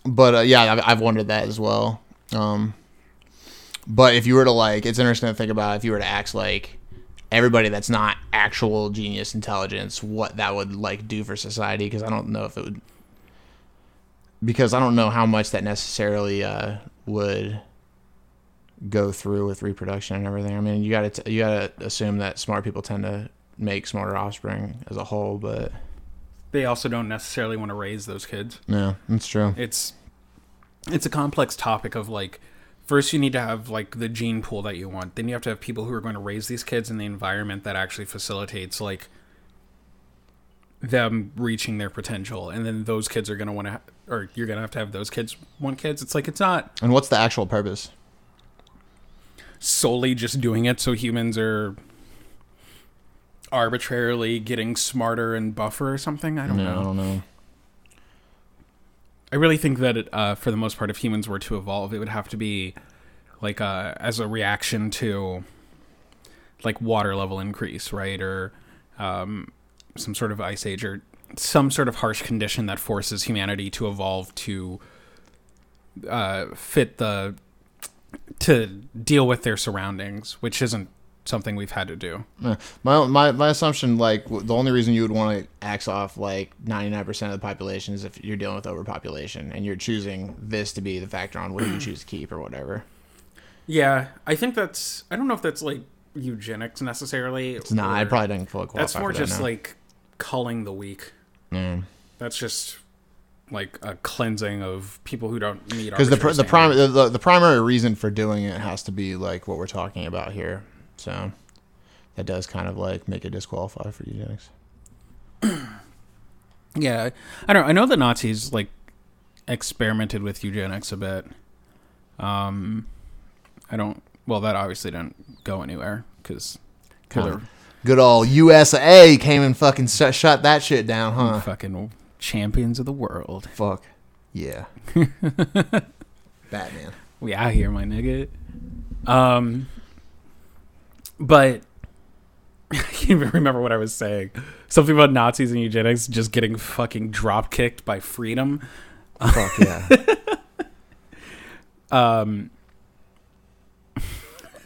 but uh, yeah, I've, I've wondered that as well. Um, but if you were to like, it's interesting to think about if you were to ask like everybody that's not actual genius intelligence, what that would like do for society. Because I don't know if it would, because I don't know how much that necessarily uh, would go through with reproduction and everything. I mean, you got to you got to assume that smart people tend to make smarter offspring as a whole, but They also don't necessarily want to raise those kids. yeah, that's true. it's it's a complex topic of like first you need to have like the gene pool that you want then you have to have people who are going to raise these kids in the environment that actually facilitates like them reaching their potential and then those kids are going to want to ha- or you're going to have to have those kids want kids it's like it's not And what's the actual purpose? solely just doing it so humans are arbitrarily getting smarter and buffer or something? I don't No, I know don't know. I really think that it, uh, for the most part, if humans were to evolve, it would have to be like uh, as a reaction to like water level increase, right, or um, some sort of ice age, or some sort of harsh condition that forces humanity to evolve to uh, fit the to deal with their surroundings, which isn't something we've had to do. My, my my assumption, like the only reason you would want to axe off like ninety nine percent of the population is if you're dealing with overpopulation and you're choosing this to be the factor on what you choose to keep or whatever. Yeah, I think that's. I don't know if that's like eugenics necessarily. It's not. I probably don't fully qualify. That's more for that just now. like culling the weak. Mm. That's just like a cleansing of people who don't meet. because the pr- the prime the, the, the primary reason for doing it has to be like what we're talking about here. So that does kind of like make it disqualify for eugenics. Yeah, I don't. I know the Nazis like experimented with eugenics a bit. Um, I don't. Well, that obviously didn't go anywhere because Kinda. Good old USA came and fucking shut, shut that shit down, huh? fucking champions of the world. Fuck yeah, Batman. We out here, my nigga. Um, but I can't even remember what I was saying. Something about Nazis and eugenics just getting fucking drop kicked by freedom. Fuck yeah. Um,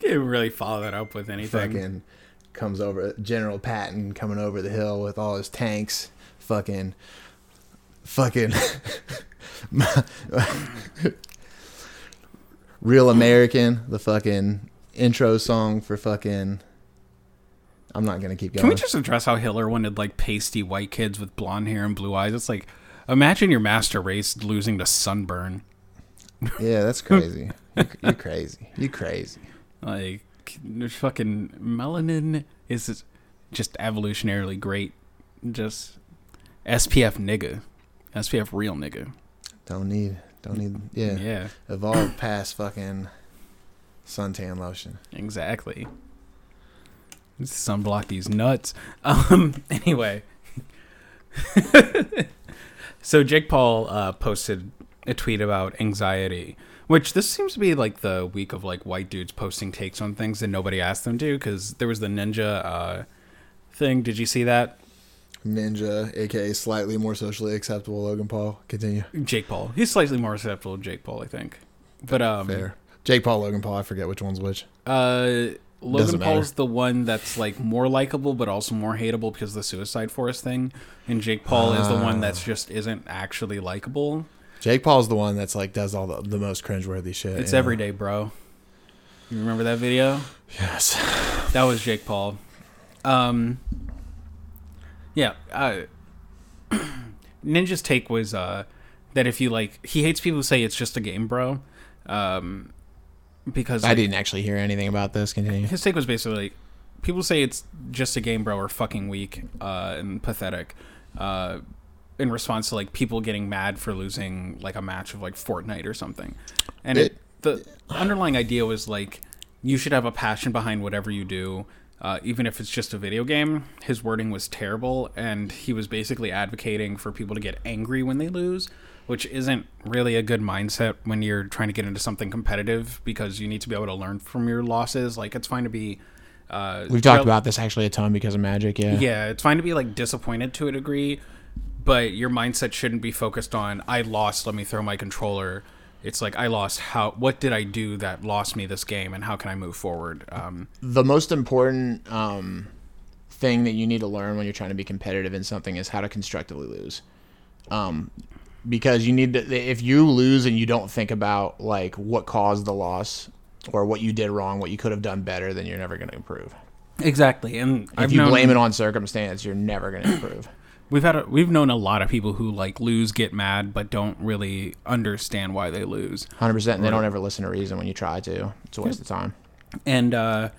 can't really follow that up with anything. fucking comes over General Patton coming over the hill with all his tanks, fucking, fucking, real American, the fucking intro song for fucking. I'm not gonna keep going. Can we just address how Hitler wanted like pasty white kids with blonde hair and blue eyes? It's like, imagine your master race losing to sunburn. yeah, that's crazy. you, you crazy. You crazy. Like, fucking melanin is just evolutionarily great. Just SPF nigga, SPF real nigga. Don't need. Don't need. Yeah. Yeah, Evolve past fucking suntan lotion. exactly. Sunblock these nuts. Um. Anyway. so Jake Paul uh, posted a tweet about anxiety, which this seems to be like the week of like white dudes posting takes on things that nobody asked them to. Because there was the ninja uh, thing. Did you see that? Ninja, aka slightly more socially acceptable Logan Paul. Continue. Jake Paul. He's slightly more acceptable to Jake Paul, I think. But um, Fair. Jake Paul, Logan Paul. I forget which one's which. Uh, Logan Paul's the one that's like more likable, but also more hateable because of the Suicide Forest thing, and Jake Paul is the one that's Ah. just isn't actually likable. Jake Paul's the one that's like does all the, the most cringeworthy shit. It's you know? bro. You remember that video? Yes. That was Jake Paul. Um, yeah. Uh, Ninja's take was uh, that if you like, he hates people who say it's just a game, bro. Um, because I didn't actually hear anything about this. Continue. his take was basically like, people say it's just a game, bro, or fucking weak uh, and pathetic. Uh, in response to like people getting mad for losing like a match of like Fortnite or something, and it, the underlying idea was like you should have a passion behind whatever you do, uh, even if it's just a video game. His wording was terrible, and he was basically advocating for people to get angry when they lose, which isn't really a good mindset when you're trying to get into something competitive because you need to be able to learn from your losses. Like it's fine to be. Uh, We've talked rel- about this actually a ton because of Magic. Yeah. yeah, it's fine to be like disappointed to a degree, but your mindset shouldn't be focused on I lost, let me throw my controller. It's like I lost. How? What did I do that lost me this game, and how can I move forward? Um, the most important um, thing that you need to learn when you're trying to be competitive in something is how to constructively lose. Um, because you need to, if you lose and you don't think about like what caused the loss or what you did wrong, what you could have done better, then you're never going to improve. exactly, and If I've you known blame it on circumstance, you're never going to improve. We've had a, we've known a lot of people who like lose, get mad, but don't really understand why they lose. Hundred percent. And they don't ever listen to reason when you try to. It's a waste of time. and uh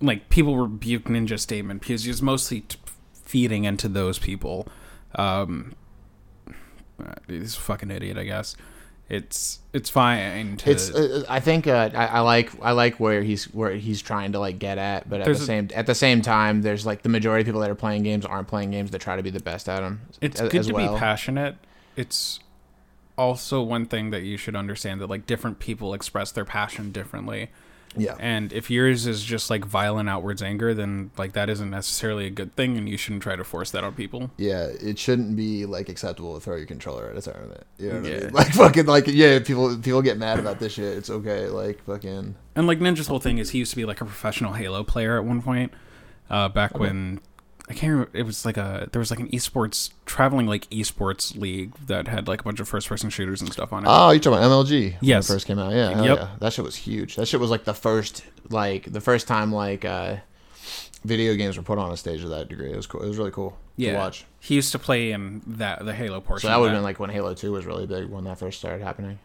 like people rebuke ninja statement because he's mostly t- feeding into those people um he's a fucking idiot i guess it's it's fine to It's. Uh, I think uh, I, I like I like where he's where he's trying to like get at, but at the a- same at the same time, there's like the majority of people that are playing games aren't playing games that try to be the best at them. it's as, good as to well. be passionate it's also one thing that you should understand that like different people express their passion differently Yeah. and if yours is just like violent outwards anger then like that isn't necessarily a good thing and you shouldn't try to force that on people Yeah, it shouldn't be like acceptable to throw your controller at a tournament. You know what I Yeah. mean? Like fucking like yeah, people people get mad about this shit. It's okay. Like fucking And like Ninja's whole thing is he used to be like a professional Halo player at one point, uh, back when I can't remember. It was like a there was like an esports traveling like esports league that had like a bunch of first person shooters and stuff on it. Oh, you talking about MLG? when Yes. it first came out. Yeah, Yep. yeah. That shit was huge. That shit was like the first like the first time like uh Video games were put on a stage to that degree. It was cool. It was really cool yeah, to watch. he used to play in that the Halo portion. so that would have been like when Halo Two was really big when that first started happening.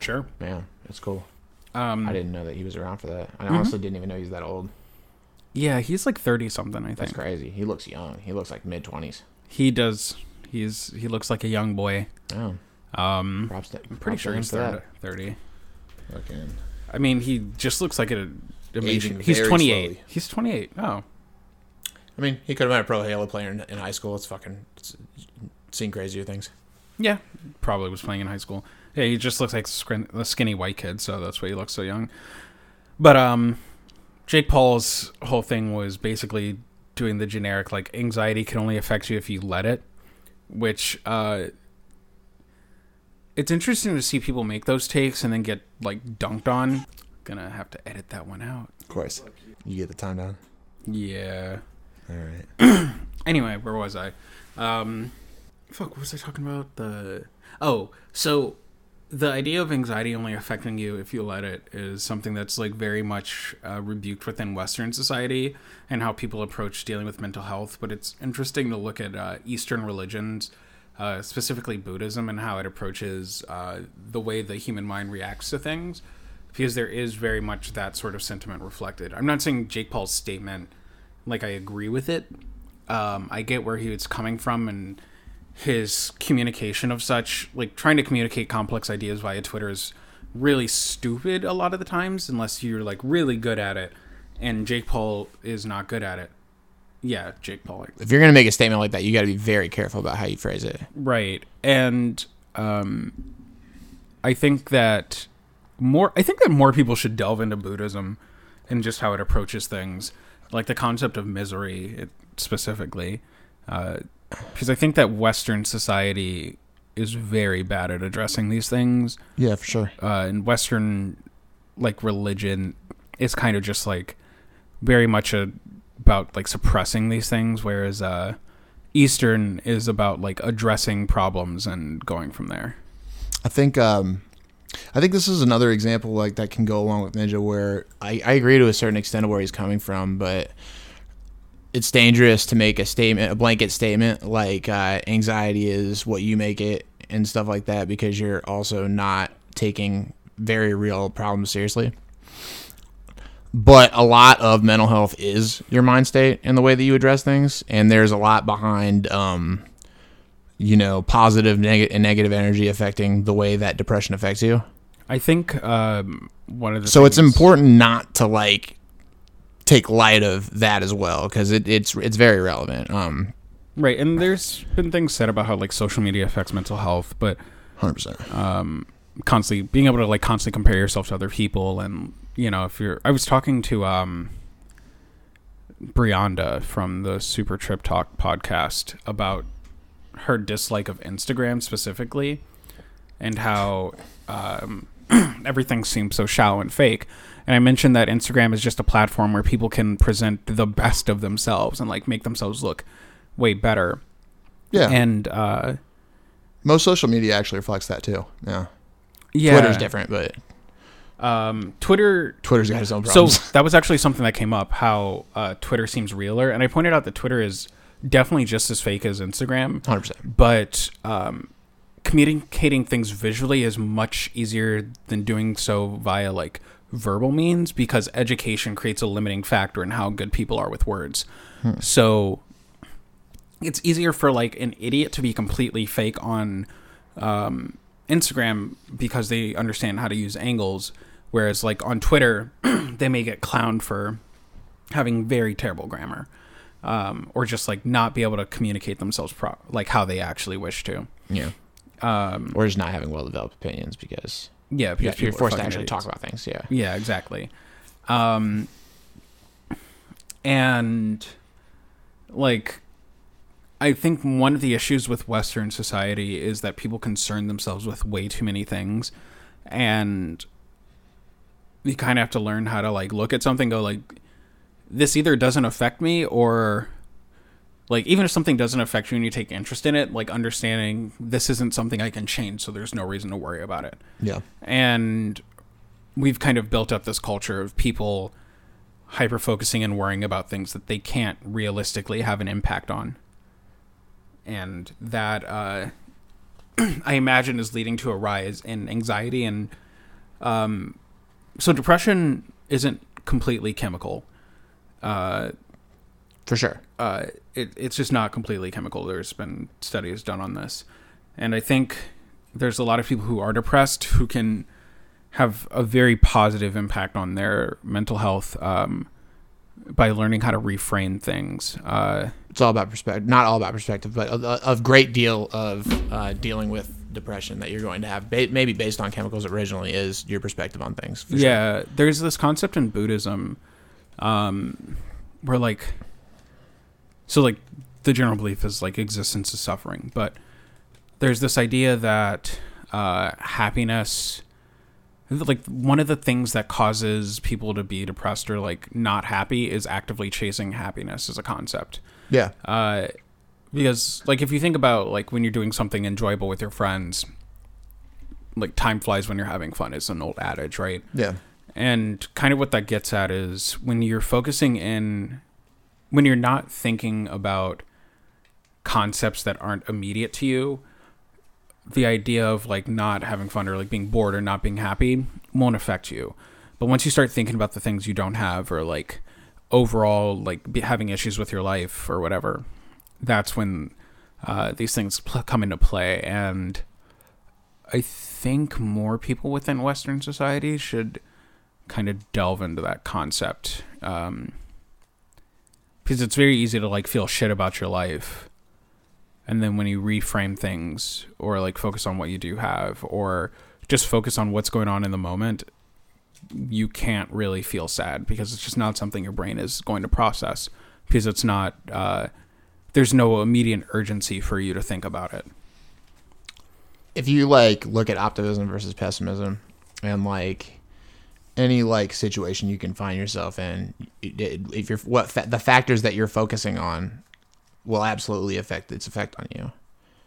sure. Man, it's cool. Um, I didn't know that he was around for that. I Mhm. honestly didn't even know he was that old. Yeah, he's like thirty something. I think That's crazy. He looks young. He looks like mid twenties. he does. He's he looks like a young boy. Oh, Um, props to, I'm pretty props sure he's 30, thirty. Fucking I mean, he just looks like a amazing. Aging He's very twenty eight. slowly. He's twenty eight. Oh, I mean, he could have been a pro Halo player in, in high school. It's fucking it's, seen crazier things. Yeah, probably was playing in high school. Yeah, he just looks like a scrin- a skinny white kid, so that's why he looks so young. But um, Jake Paul's whole thing was basically doing the generic like anxiety can only affect you if you let it, which uh, it's interesting to see people make those takes and then get like dunked on. gonna have to edit that one out. Of course. You get the time down. Yeah. All right. Anyway, where was I? Um, fuck, what was I talking about? The oh, so the idea of anxiety only affecting you if you let it is something that's like very much uh, rebuked within Western society and how people approach dealing with mental health. But it's interesting to look at uh, Eastern religions, uh, specifically Buddhism, and how it approaches uh, the way the human mind reacts to things. Because there is very much that sort of sentiment reflected. I'm not saying Jake Paul's statement, like I agree with it. Um, I get where he was coming from and his communication of such like trying to communicate complex ideas via twitter is really stupid a lot of the times unless you're like really good at it and jake paul is not good at it yeah jake paul If you're gonna make a statement like that, you got to be very careful about how you phrase it. right and um i think that more i think that more people should delve into buddhism and just how it approaches things like the concept of misery specifically uh because i think that western society is very bad at addressing these things Yeah, for sure. uh and western like religion is kind of just like very much a, about like suppressing these things whereas uh eastern is about like addressing problems and going from there I think um, I think this is another example like that can go along with Ninja where I, I agree to a certain extent of where he's coming from, but it's dangerous to make a statement, a blanket statement like uh, anxiety is what you make it and stuff like that because you're also not taking very real problems seriously. But a lot of mental health is your mind state and the way that you address things, and there's a lot behind um, you know, positive neg- and negative energy affecting the way that depression affects you. i think um one of the So it's important not to like take light of that as well because it, it's it's very relevant. Um, right and there's been things said about how like social media affects mental health but hundred percent. um, constantly being able to like constantly compare yourself to other people and you know if you're i was talking to um brianda from the super trip talk podcast about her dislike of instagram specifically and how um, everything seems so shallow and fake and i mentioned that instagram is just a platform where people can present the best of themselves and like make themselves look way better Yeah. and uh Most social media actually reflects that too. Yeah. yeah Twitter's different, but um twitter Twitter's got its own So problems. that was actually something that came up how uh, Twitter seems realer, and I pointed out that Twitter is definitely just as fake as Instagram, hundred percent. but um, communicating things visually is much easier than doing so via like verbal means because education creates a limiting factor in how good people are with words. So it's easier for like an idiot to be completely fake on um, Instagram because they understand how to use angles, whereas like on Twitter, they may get clowned for having very terrible grammar, um, or just like not be able to communicate themselves pro- like how they actually wish to. Yeah, Um, or just not having well developed opinions because yeah, you're, you're people forced to actually idiots. talk about things. Yeah, Yeah, exactly. Um, and like, I think one of the issues with Western society is that people concern themselves with way too many things, and you kind of have to learn how to like look at something, go like, this either doesn't affect me or. Like even if something doesn't affect you and you take interest in it, like understanding this isn't something I can change, so there's no reason to worry about it Yeah. and we've kind of built up this culture of people hyper focusing and worrying about things that they can't realistically have an impact on and that uh, i imagine is leading to a rise in anxiety and um, so depression isn't completely chemical uh, for sure. uh, it, it's just not completely chemical. There's been studies done on this, and I think there's a lot of people who are depressed who can have a very positive impact on their mental health um, by learning how to reframe things. Uh, It's all about perspective. Not all about perspective, but a, a great deal of uh, dealing with depression that you're going to have, ba- maybe based on chemicals originally, is your perspective on things. for sure. yeah, there's this concept in Buddhism um, where like, so like the general belief is like existence is suffering, but there's this idea that uh, happiness like one of the things that causes people to be depressed or like not happy is actively chasing happiness as a concept. Yeah. Uh, because like if you think about like when you're doing something enjoyable with your friends, like time flies when you're having fun is an old adage, right? Yeah. And kind of what that gets at is when you're focusing in, when you're not thinking about concepts that aren't immediate to you, the idea of like not having fun or like being bored or not being happy won't affect you. But once you start thinking about the things you don't have or like overall like having issues with your life or whatever, that's when uh, these things pl- come into play. And I think more people within Western society should kind of delve into that concept. Um, because it's very easy to like feel shit about your life and then when you reframe things or like focus on what you do have or just focus on what's going on in the moment you can't really feel sad because it's just not something your brain is going to process because it's not uh, there's no immediate urgency for you to think about it. If you like look at optimism versus pessimism and like any like situation you can find yourself in if you're what fa- the factors that you're focusing on will absolutely affect its effect on you.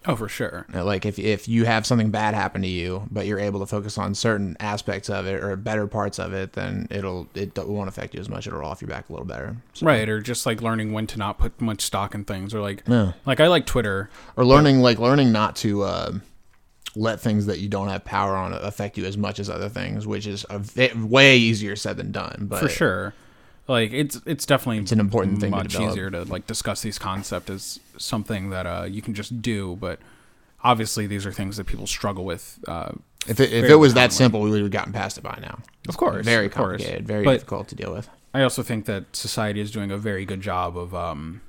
Oh, for sure. Like if if you have something bad happen to you, but you're able to focus on certain aspects of it or better parts of it, then it'll it won't affect you as much. It'll roll off your back a little better. So. Right, or just like learning when to not put much stock in things, or like yeah. like I like Twitter, or learning like learning not to. Uh, let things that you don't have power on affect you as much as other things, which is a way easier said than done. But for sure, like it's it's definitely it's an important thing. Much to easier to like discuss these concepts as something that uh, you can just do, but obviously these are things that people struggle with. Uh, if it, if it was that simple, we would have gotten past it by now. Of course, very of complicated, course. very but difficult to deal with. I also think that society is doing a very good job of um,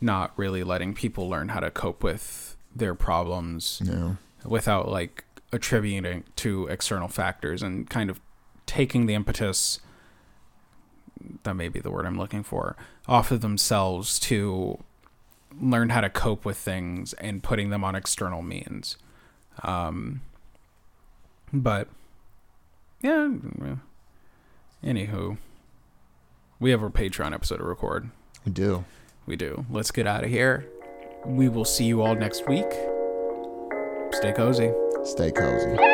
not really letting people learn how to cope with their problems no. without like attributing to external factors and kind of taking the impetus that may be the word I'm looking for, off of themselves to learn how to cope with things and putting them on external means. Um, but yeah, anywho, we have our Patreon episode to record. We do. We do. Let's get out of here. We will see you all next week. Stay cozy. Stay cozy.